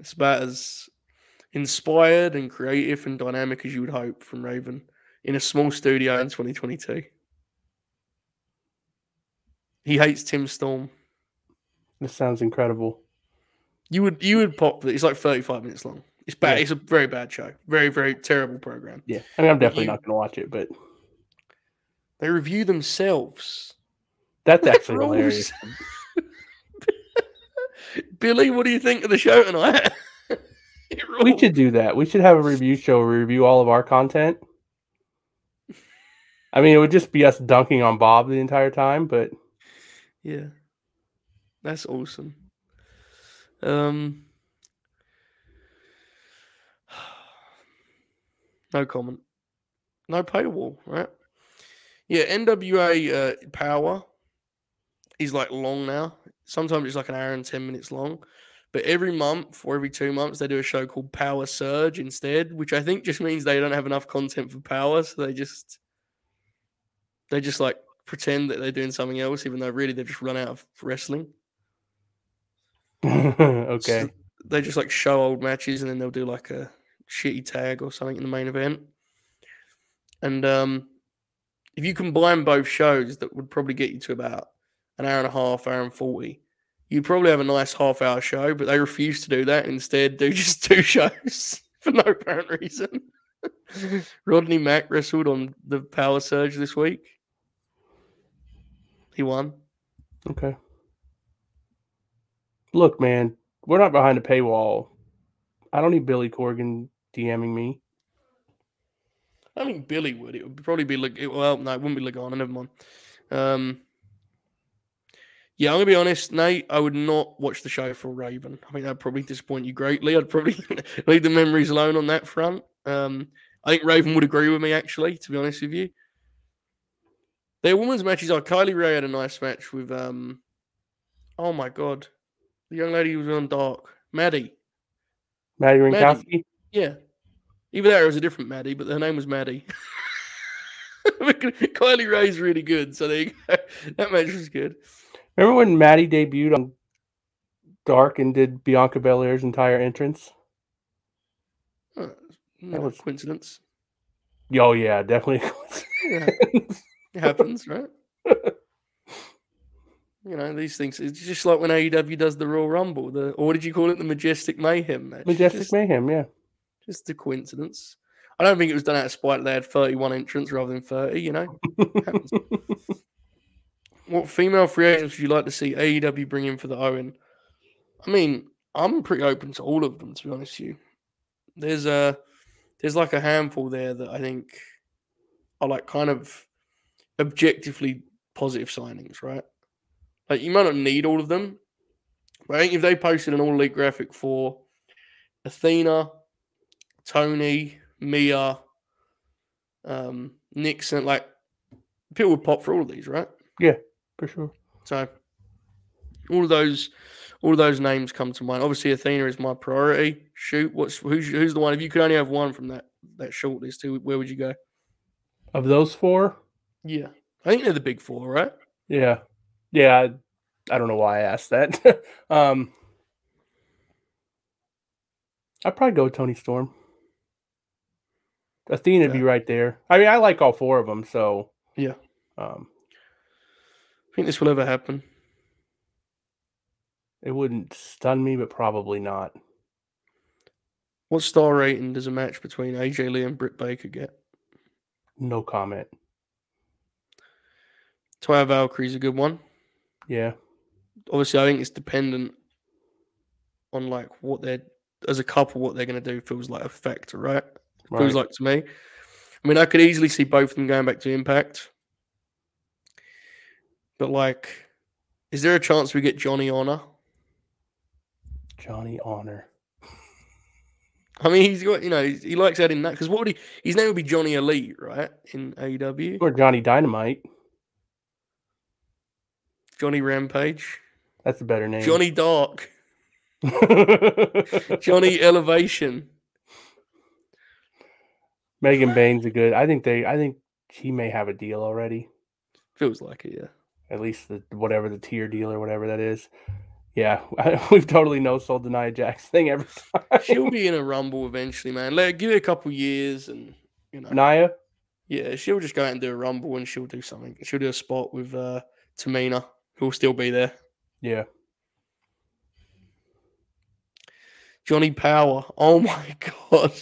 It's about as inspired and creative and dynamic as you would hope from Raven in a small studio in 2022. He hates Tim Storm. This sounds incredible. You would you would pop. that. It's like 35 minutes long. It's bad. Yeah. It's a very bad show. Very very terrible program. Yeah. I mean, I'm definitely you- not going to watch it, but They review themselves. That's That actually hilarious. Billy, what do you think of the show tonight? We should do that. We should have a review show where we review all of our content. I mean, it would just be us dunking on Bob the entire time, but Yeah. That's awesome. Um No comment. No paywall, right? Yeah, NWA uh, Power is like long now. Sometimes it's like an hour and 10 minutes long. But every month or every two months, they do a show called Power Surge instead, which I think just means they don't have enough content for Power. So they just They just like pretend that they're doing something else, even though really they've just run out of wrestling. okay. So they just like show old matches and then they'll do like a shitty tag or something in the main event. And um, if you combine both shows, that would probably get you to about an hour and a half, hour and 40. You'd probably have a nice half hour show, but they refuse to do that. Instead, do just two shows for no apparent reason. Rodney Mack wrestled on the Power Surge this week. He won. Okay. Look, man, we're not behind a paywall. I don't need Billy Corgan DMing me. I think Billy would. It would probably be like, well, no, it wouldn't be Lagana. Never mind. Um, yeah, I'm gonna be honest, Nate. I would not watch the show for Raven. I think that'd probably disappoint you greatly. I'd probably leave the memories alone on that front. Um, I think Raven would agree with me, actually. To be honest with you, their women's matches are Kylie Rae had a nice match with um, oh my god, the young lady who was on Dark, Maddie. Maddie Wrenkowski. Yeah. even or it was a different Maddie, but her name was Maddie. Kylie Rae's really good, so there you go. That match was good. Remember when Maddie debuted on Dark and did Bianca Belair's entire entrance? Oh, no was- coincidence. Oh yeah, definitely. Yeah, it happens, right? You know, these things. It's just like when AEW does the Royal Rumble, the or what did you call it? The Majestic Mayhem match. Majestic just, Mayhem, yeah. just a coincidence. I don't think it was done out of spite. They had 31 entrants rather than 30, you know? What female free agents would you like to see AEW bring in for the Owen? I mean, I'm pretty open to all of them, to be honest with you. There's a there's like a handful there that I think are like kind of objectively positive signings, right? Like you might not need all of them, but I think if they posted an all elite graphic for Athena, Toni, Mia, um, Nixon, like people would pop for all of these, right? For sure. So all of those, all of those names come to mind. Obviously, Athena is my priority. Shoot, what's who's who's the one? If you could only have one from that that short list, who where would you go? Of those four, Yeah, I think they're the big four, right? yeah. Yeah. I, I don't know why I asked that. um I'd probably go with Toni Storm. Athena'd be right there. I mean, I like all four of them, so Yeah. um think this will ever happen. it wouldn't stun me, but probably not. What star rating does a match between AJ Lee and Britt Baker get? No comment. Taya Valkyrie's is a good one. Yeah. Obviously, I think it's dependent on like what they're as a couple what they're going to do. Feels like a factor, right? Right. Feels like to me. I mean, I could easily see both of them going back to Impact, but like, is there a chance we get Johnny Honor? Johnny Honor. I mean, he's got you know he, he likes adding that because what would he? His name would be Johnny Elite, right? In AEW, Or Johnny Dynamite. Johnny Rampage, That's a better name. Johnny Dark, Johnny Elevation. Megan Bayne's a good. I think they. I think he may have a deal already. Feels like it, yeah. At least the whatever the tier deal or whatever that is. Yeah, we've totally no sold the Nia Jax thing every time. She'll be in a rumble eventually, man. Let give it a couple years, and you know, Nia. yeah, she'll just go out and do a rumble, and she'll do something. She'll do a spot with uh, Tamina, who'll still be there. Yeah. Johnny Power. Oh my god,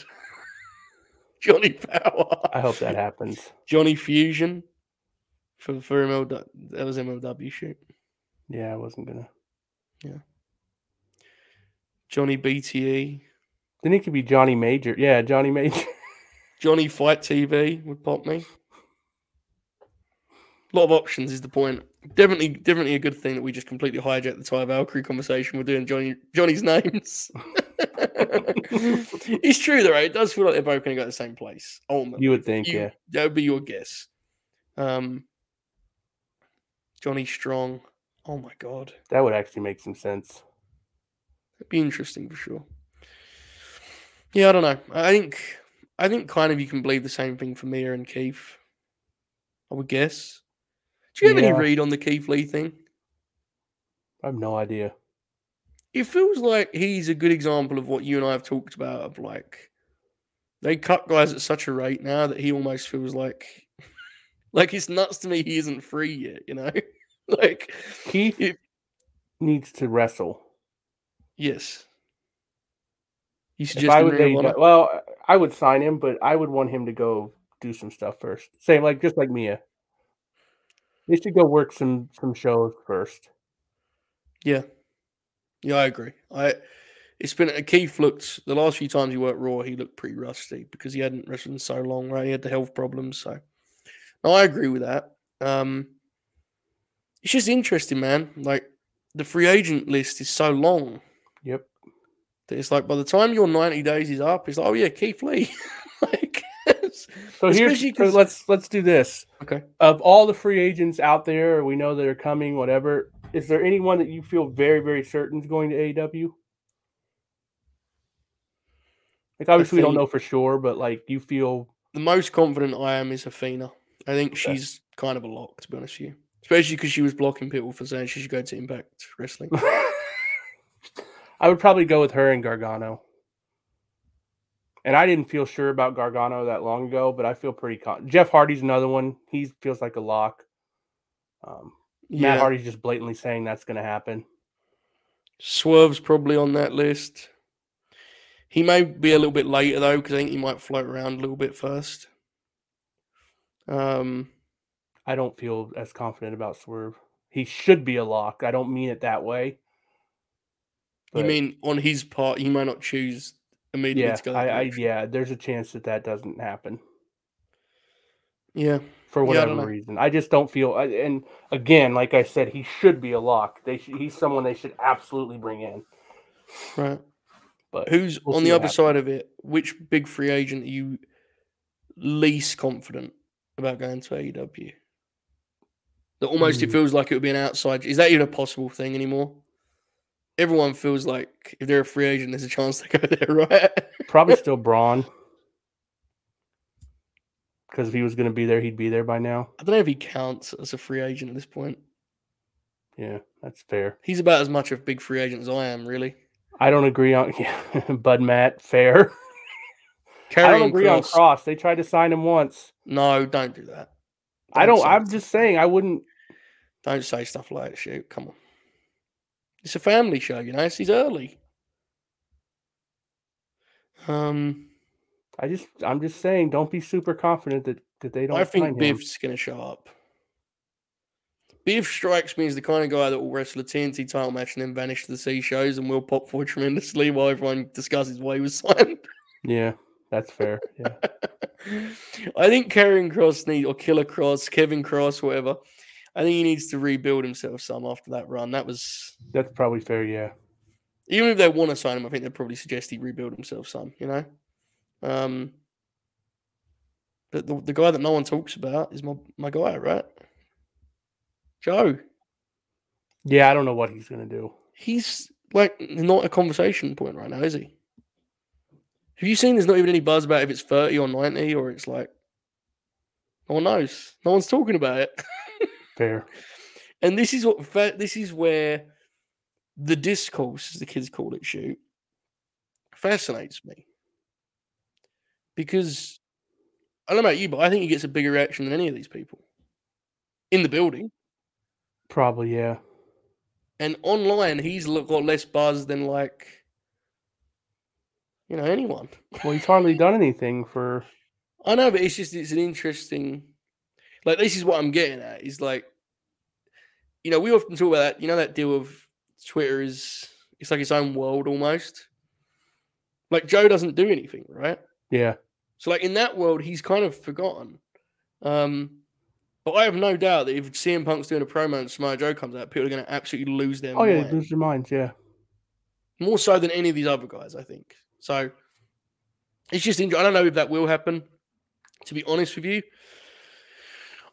Johnny Power. I hope that happens. Johnny Fusion for for MLW. That was MLW shoot. Yeah, I wasn't gonna. Yeah. Johnny BTE. Then it could be Johnny Major. Yeah, Johnny Major. Johnny Fight TV would pop me. A lot of options is the point. Definitely, definitely a good thing that we just completely hijacked the Taya Valkyrie conversation. We're doing Johnny Johnny's names. it's true though, right? It does feel like they're both going to go to the same place. Ultimately, you would think, You- yeah. that would be your guess. Um, Johnny Strong. Oh my god, That would actually make some sense. it'd be interesting for sure. Yeah, I don't know. I think I think kind of you can believe the same thing for Mia and Keith. I would guess. Do you have Yeah. any read on the Keith Lee thing? I have no idea. It feels like he's a good example of what you and I have talked about of like they cut guys at such a rate now that he almost feels like like it's nuts to me he isn't free yet, you know? like he If- needs to wrestle. yes. You If suggest I would, Ring of they- well, I would sign him, but I would want him to go do some stuff first. Same like just like Mia. They should go work some some shows first. Yeah. Yeah, I agree. I it's been a Keith looked the last few times he worked Raw, he looked pretty rusty because he hadn't wrestled in so long, right? He had the health problems. So no, I agree with that. Um it's just interesting, man. Like the free agent list is so long Yep. that it's like by the time your 90 days is up, it's like, oh yeah, Keith Lee. like So here's so let's let's do this. okay. Of all the free agents out there, we know that are coming. Whatever, is there anyone that you feel very very certain is going to AEW? Like obviously we don't know for sure, but like you feel The most confident I am is Athena. I think she's kind of a lock, to be honest with you. Especially because she was blocking people for saying she should go to Impact Wrestling. I would probably go with her and Gargano. And I didn't feel sure about Gargano that long ago, but I feel pretty con- Jeff Hardy's another one. He feels like a lock. Um, Matt yeah. Hardy's just blatantly saying that's going to happen. Swerve's probably on that list. He may be a little bit later though, because I think he might float around a little bit first. Um, I don't feel as confident about Swerve. He should be a lock. I don't mean it that way. you mean on his part, he might not choose immediately yeah, to go. I, I yeah, there's a chance that that doesn't happen yeah, for Yeah, I whatever reason. I just don't feel. And again, like I said, he should be a lock. They should, he's someone they should absolutely bring in. right. But Who's we'll on the other happens. side of it? Which big free agent are you least confident about going to AEW? That almost it Hmm. feels like it would be an outside. Is that even a possible thing anymore? Everyone feels like if they're a free agent, there's a chance they go there, right? Probably still Braun. Because if he was going to be there, he'd be there by now. I don't know if he counts as a free agent at this point. Yeah, that's fair. He's about as much of a big free agent as I am, really. I don't agree on yeah, Bud Matt. Fair. I don't agree on Kross. They tried to sign him once. No, don't do that. I don't. I'm that. just saying. I wouldn't. Don't say stuff like that. Shoot, come on. It's a family show, you know. It's he's early. Um, I just. I'm just saying. Don't be super confident that that they don't. I think. Biff's going to show up. Biff strikes me as the kind of guy that will wrestle a TNT title match and then vanish to the sea shows and will pop for tremendously while everyone discusses why he was signed. Yeah, that's fair. Yeah. I think Karrion Kross need or Killer Kross, Kevin Cross, whatever. I think he needs to rebuild himself some after that run. That was That's probably fair. Yeah. even if they want to sign him, I think they'd probably suggest he rebuild himself some, you know? Um but the, the guy that no one talks about is my, my guy, right? Joe. Yeah. I don't know what he's gonna do. He's like not a conversation point right now, is he? Have you seen there's not even any buzz about if it's 30 or 90 or it's like no one knows. No one's talking about it. Fair. And this is what this is where the discourse, as the kids call it, shoot, fascinates me. Because I don't know about you, but I think he gets a bigger reaction than any of these people in the building. Probably. Yeah. And online, he's got less buzz than like, you know, anyone. Well, he's hardly done anything for. I know, but it's just it's an interesting. Like this is what I'm getting at. Is like, you know, we often talk about that. You know, that deal of Twitter is it's like its own world almost. Like Joe doesn't do anything, right? Yeah. So like in that world, he's kind of forgotten. Um, but I have no doubt that if CM Punk's doing a promo and Samoa Joe comes out, people are going to absolutely lose their Oh yeah. mind. They lose their minds. Yeah. more so than any of these other guys, I think. So it's just, int- I don't know if that will happen. To be honest with you,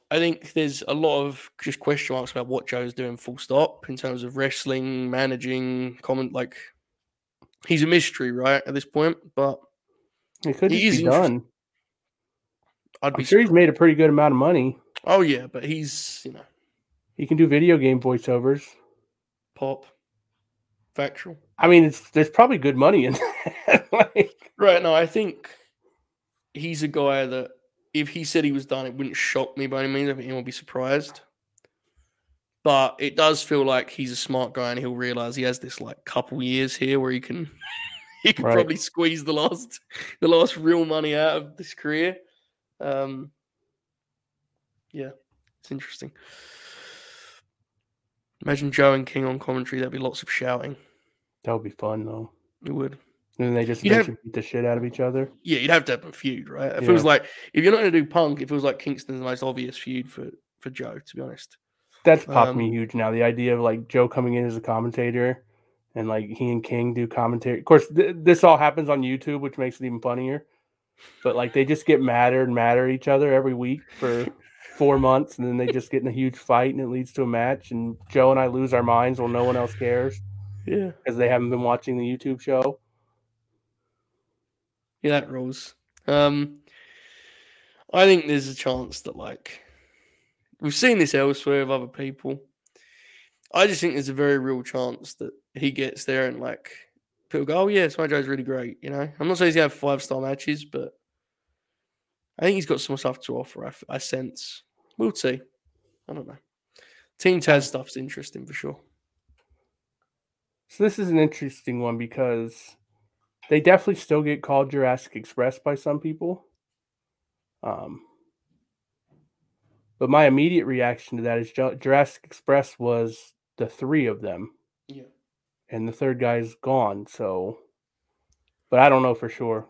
I think there's a lot of just question marks about what Joe's doing, full stop, in terms of wrestling, managing, comment. Like he's a mystery, right, at this point. But It could He be done. I'd I'm be sure he's made a pretty good amount of money. Oh yeah, but he's you know He can do video game voiceovers. pop, factual. I mean, it's there's probably good money in that. like, Right. No, I think he's a guy that if he said he was done, it wouldn't shock me by any means. I think anyone would be surprised. But it does feel like he's a smart guy and he'll realize he has this like couple years here where he can he can Right. probably squeeze the last the last real money out of this career. Um yeah, it's interesting. Imagine Joe and King on commentary, there'd be lots of shouting. that would be fun though. It would. And then they just have- beat the shit out of each other. Yeah, you'd have to have a feud, right? It Yeah. feels like if you're not going to do Punk, it feels like Kingston's the most obvious feud for for Joe. To be honest, That's popped me Um, huge now. The idea of like Joe coming in as a commentator and like he and King do commentary. Of course, th- this all happens on YouTube, which makes it even funnier. But like they just get madder and madder at each other every week for four months, and then they just get in a huge fight, and it leads to a match. And Joe and I lose our minds while no one else cares yeah, because they haven't been watching the YouTube show. Yeah, that rules. Um, I think there's a chance that like we've seen this elsewhere with other people. I just think there's a very real chance that he gets there and like people go, "Oh yeah, Samoa Joe's really great." You know, I'm not saying he's gonna have five star matches, but I think he's got some stuff to offer. I sense. We'll see. I don't know. Team Taz stuff's interesting for sure. So this is an interesting one because they definitely still get called Jurassic Express by some people. Um, but my immediate reaction to that is Jurassic Express was the three of them, Yeah. and the third guy's gone. So, but I don't know for sure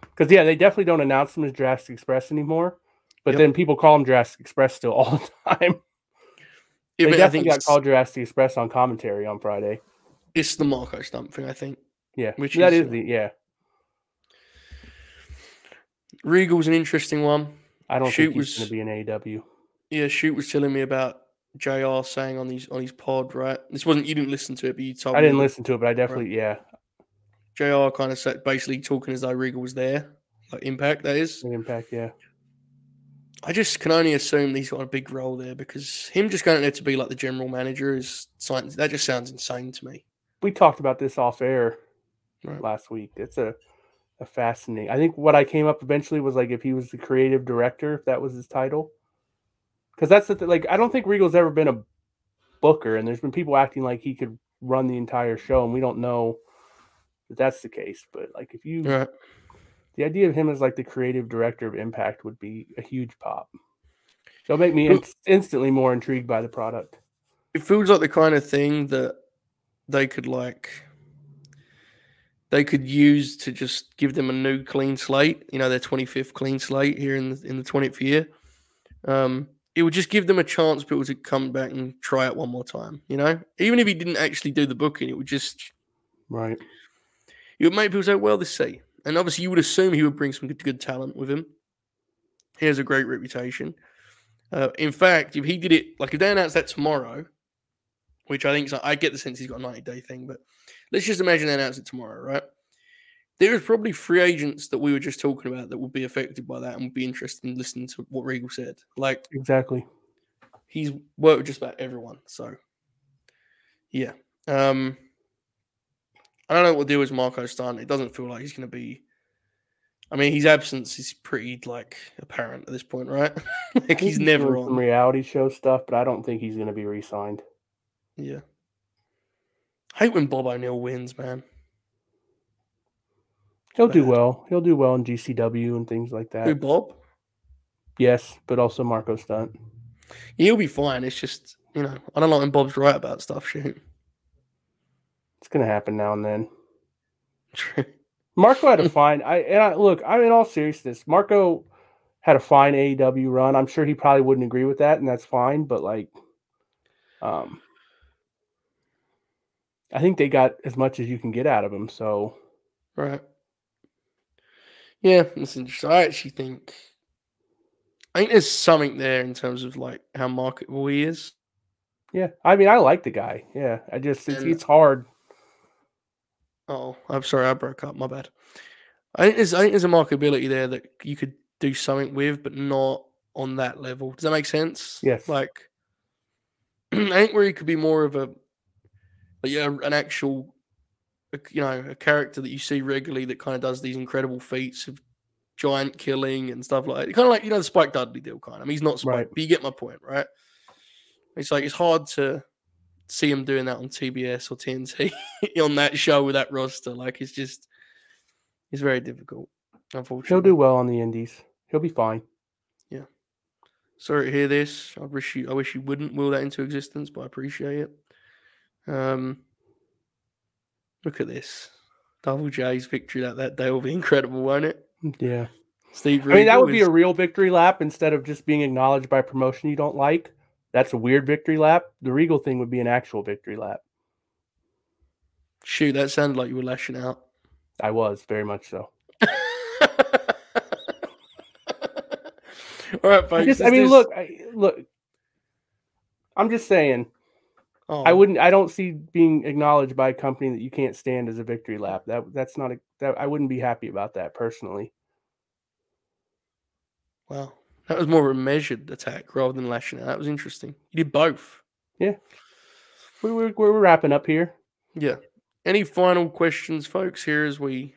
because yeah, they definitely don't announce them as Jurassic Express anymore. But Yep. then people call them Jurassic Express still all the time. Yeah, they definitely think got called Jurassic Express on commentary on Friday. it's the Marko Stunt thing. I think Yeah, Which that is, is the yeah. Regal's an interesting one. I don't Shoot think he's going to be an AW. Yeah, shoot was telling me about Jr. saying on his on his pod. Right, this wasn't you didn't listen to it, but you told I didn't listen to it, but I definitely yeah. Jr. kind of said basically talking as though Regal was there, like Impact. That is. Impact, yeah. I just can only assume he's got a big role there because him just going there to be like the general manager is something that just sounds insane to me. We talked about this off air Right. last week. It's a a fascinating. I think what I came up eventually was like if he was the creative director, if that was his title. Because that's the th- like I don't think Regal's ever been a booker, and there's been people acting like he could run the entire show, and we don't know that that's the case. But like if you Right. the idea of him as like the creative director of Impact would be a huge pop. It'll make me inst- instantly more intrigued by the product. It feels like the kind of thing that they could like they could use to just give them a new clean slate. You know, their twenty fifth clean slate here in the, in the twentieth year. Um, it would just give them a chance people to come back and try it one more time. You know, even if he didn't actually do the booking, it would just Right. it would make people say, "Well, let's see." And obviously, you would assume he would bring some good, good talent with him. He has a great reputation. Uh, in fact, if he did it like if they announced that tomorrow, which I think is, I get the sense he's got a ninety day thing, but let's just imagine they announce it tomorrow, right? There is probably free agents that we were just talking about that would be affected by that and would be interested in listening to what Regal said. Like Exactly. he's worked with just about everyone. So, yeah. Um, I don't know what the deal is with Marko Stunt. It doesn't feel like he's going to be. I mean, his absence is pretty like apparent at this point, right? Like think he's never doing some on. reality show stuff, but I don't think he's going to be re-signed. Yeah. I hate when Bob O'Neill wins, man. He'll do well. He'll do well in GCW and things like that. Who. Bob? Yes, but also Marko Stunt. He'll be fine. It's just you know I don't like when Bob's right about stuff. Shoot. It's going to happen now and then. True. Marko had a fine. I and I look. I'm in all seriousness, Marko had a fine AEW run. I'm sure he probably wouldn't agree with that, and that's fine. But like, um, I think they got as much as you can get out of him. So Right. Yeah, that's interesting. I actually think I think there's something there in terms of like how marketable he is. yeah, I mean, I like the guy. Yeah, I just it's, And- it's hard. Oh, I'm sorry, I broke up. My bad. I think there's I think there's a marketability there that you could do something with, but not on that level. Does that make sense? Yes. Like, I think where he could be more of a yeah, an actual, you know, a character that you see regularly that kind of does these incredible feats of giant killing and stuff like that. Kind of like you know the Spike Dudley deal kind. I mean, he's not Spike, Right. but you get my point, right? It's like it's hard to see him doing that on TBS or TNT on that show with that roster. Like it's just, it's very difficult. Unfortunately, He'll do well on the Indies. He'll be fine. Yeah. Sorry to hear this. I wish you I wish you wouldn't will that into existence, but I appreciate it. Um look at this. Double J's victory that that day will be incredible, won't it? Yeah. Steve I mean, that Regal would be a real victory lap instead of just being acknowledged by a promotion you don't like. That's a weird victory lap. The Regal thing would be an actual victory lap. shoot, that sounded like you were lashing out. I was very much so. All right, I, just, I mean, this- look, I, look. I'm just saying. Oh, I wouldn't. I don't see being acknowledged by a company that you can't stand as a victory lap. That that's not a. That I wouldn't be happy about that personally. Wow. That was more of a measured attack rather than lashing out. That was interesting. You did both. Yeah. We, we're we're wrapping up here. Yeah. Any final questions, folks? Here as we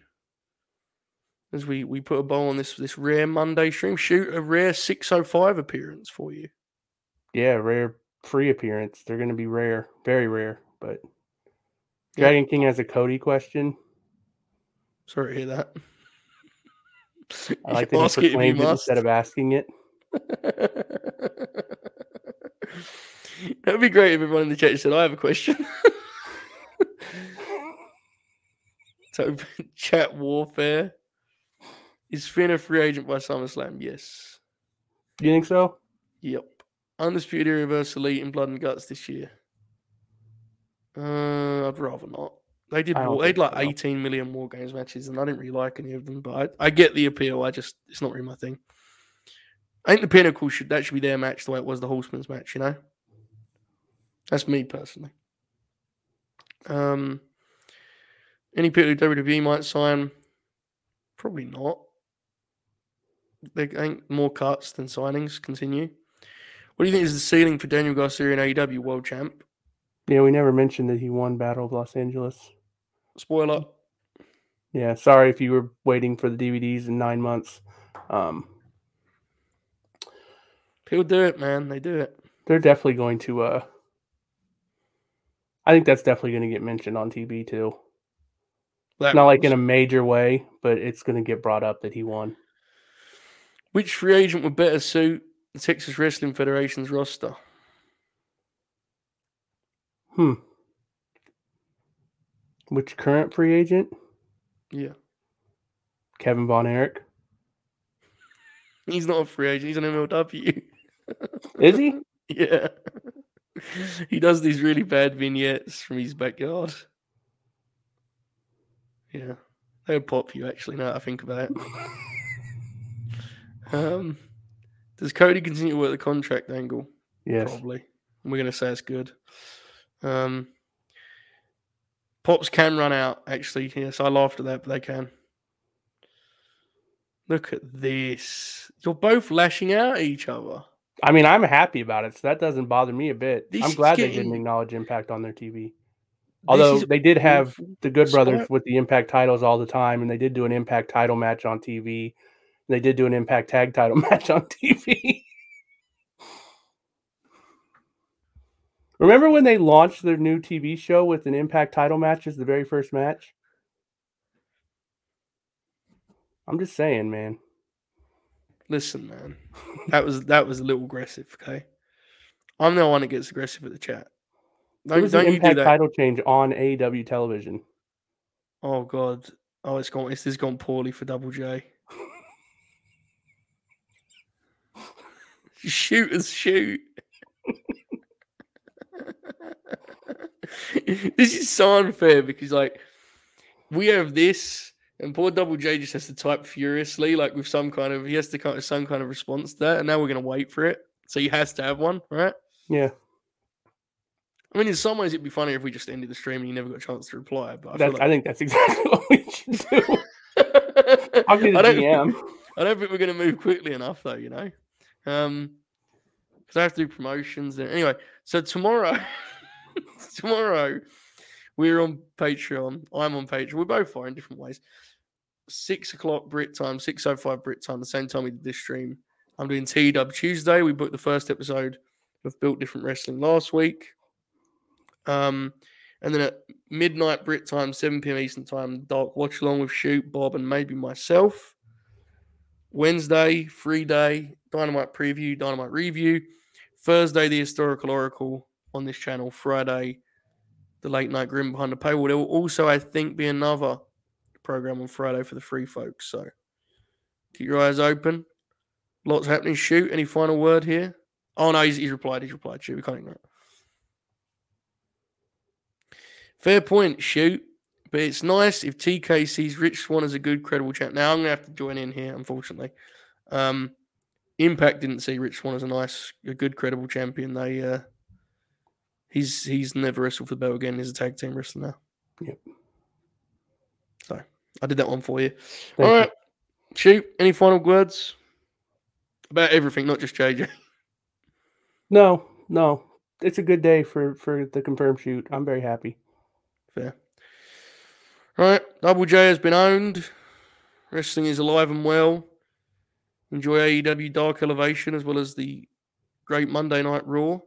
as we we put a bow on this this rare Monday stream. Shoot a rare six oh five appearance for you. Yeah, rare free appearance. They're going to be rare, very rare. But Yeah. Dragon King has a Cody question. Sorry to hear that. I like that he Ask it proclaimed it instead of asking it. That'd be great if everyone in the chat said, I have a question. so, chat warfare. Is Finn a free agent by SummerSlam? Yes. Do you think so? Yep. Undisputed Universe Elite in Blood and Guts this year. Uh, I'd rather not. They did I war, they had think like so. 18 million war games matches, and I didn't really like any of them. But I, I get the appeal. I just it's not really my thing. I think the pinnacle should that should be their match the way it was the Horseman's match. You know, that's me personally. Um, any people who WWE might sign, probably not. They ain't more cuts than signings. Continue. What do you think is the ceiling for Daniel Garcia in AEW World Champ? Yeah, we never mentioned that he won Battle of Los Angeles. Spoiler. Yeah, sorry if you were waiting for the DVDs in nine months. Um, People do it, man. They do it. they're definitely going to. Uh, I think that's definitely going to get mentioned on TV too. That Not like in a major way, but it's going to get brought up that he won. Which free agent would better suit the Texas Wrestling Federation's roster? Hmm. Which current free agent? Yeah. Kevin Von Erich. He's not a free agent. He's an MLW. Is he? yeah. he does these really bad vignettes from his backyard. Yeah. They would pop you, actually, now that I think about it. Um, does Cody continue to work the contract angle? Yes. Probably. We're going to say it's good. Um, Pops can run out, actually. Yes, I laughed at that, but they can. Look at this. You're both lashing out at each other. I mean, I'm happy about it, so that doesn't bother me a bit. This I'm glad they didn't acknowledge Impact on their TV. Although they did have the Good Brothers with the Impact titles all the time, and they did do an Impact title match on TV. They did do an Impact tag title match on TV. Remember when they launched their new TV show with an Impact title match as the very first match? I'm just saying, man. Listen, man. That was that was a little aggressive, okay? I'm the one that gets aggressive at the chat. It Don't, was an don't you do Impact that. title change on AEW television. Oh god. Oh, it's gone. This has gone poorly for Double J. Shooters shoot. this is so unfair because like we have this, and poor Double J just has to type furiously, like with some kind of he has to kind of some kind of response to that, and now we're gonna wait for it. So he has to have one, right? Yeah, I mean, in some ways, it'd be funnier if we just ended the stream and you never got a chance to reply. But I, that's, I think that's exactly what we should do. I'll I don't- GM. I don't think we're going to move quickly enough, though. You know, um, because I have to do promotions. And anyway, so tomorrow, tomorrow, we're on Patreon. I'm on Patreon. We're both are in different ways. Six o'clock Brit time, six oh five Brit time. The same time we did this stream. I'm doing T Dub Tuesday. We booked the first episode of Built Different Wrestling last week. Um, and then at midnight Brit time, 7 p.m. Eastern time, dark watch along with Shoot, Bob, and maybe myself. Wednesday, free day, Dynamite preview, Dynamite review. Thursday, the historical oracle on this channel. Friday, the late night grim behind the paywall. There will also, I think, be another program on Friday for the free folks. So keep your eyes open. Lots happening. Shoot, any final word here? Oh no, he's, he's replied. He's replied. Shoot, we can't ignore it. Fair point, shoot. But it's nice if TK sees Rich Swann as a good, credible champ. Now I'm gonna have to join in here, unfortunately. Um, Impact didn't see Rich Swann as a nice, a good, credible champion. They uh, he's he's never wrestled for the belt again. He's a tag team wrestler now. Yep. So I did that one for you. Thank All you. shoot. Any final words about everything, not just JJ? No, no. It's a good day for for the confirmed shoot. I'm very happy. Fair. Right, Double J has been owned. Wrestling is alive and well. Enjoy AEW Dark Elevation as well as the great Monday Night Raw.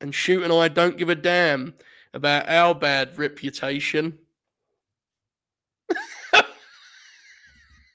And Shoot and I don't give a damn about our bad reputation.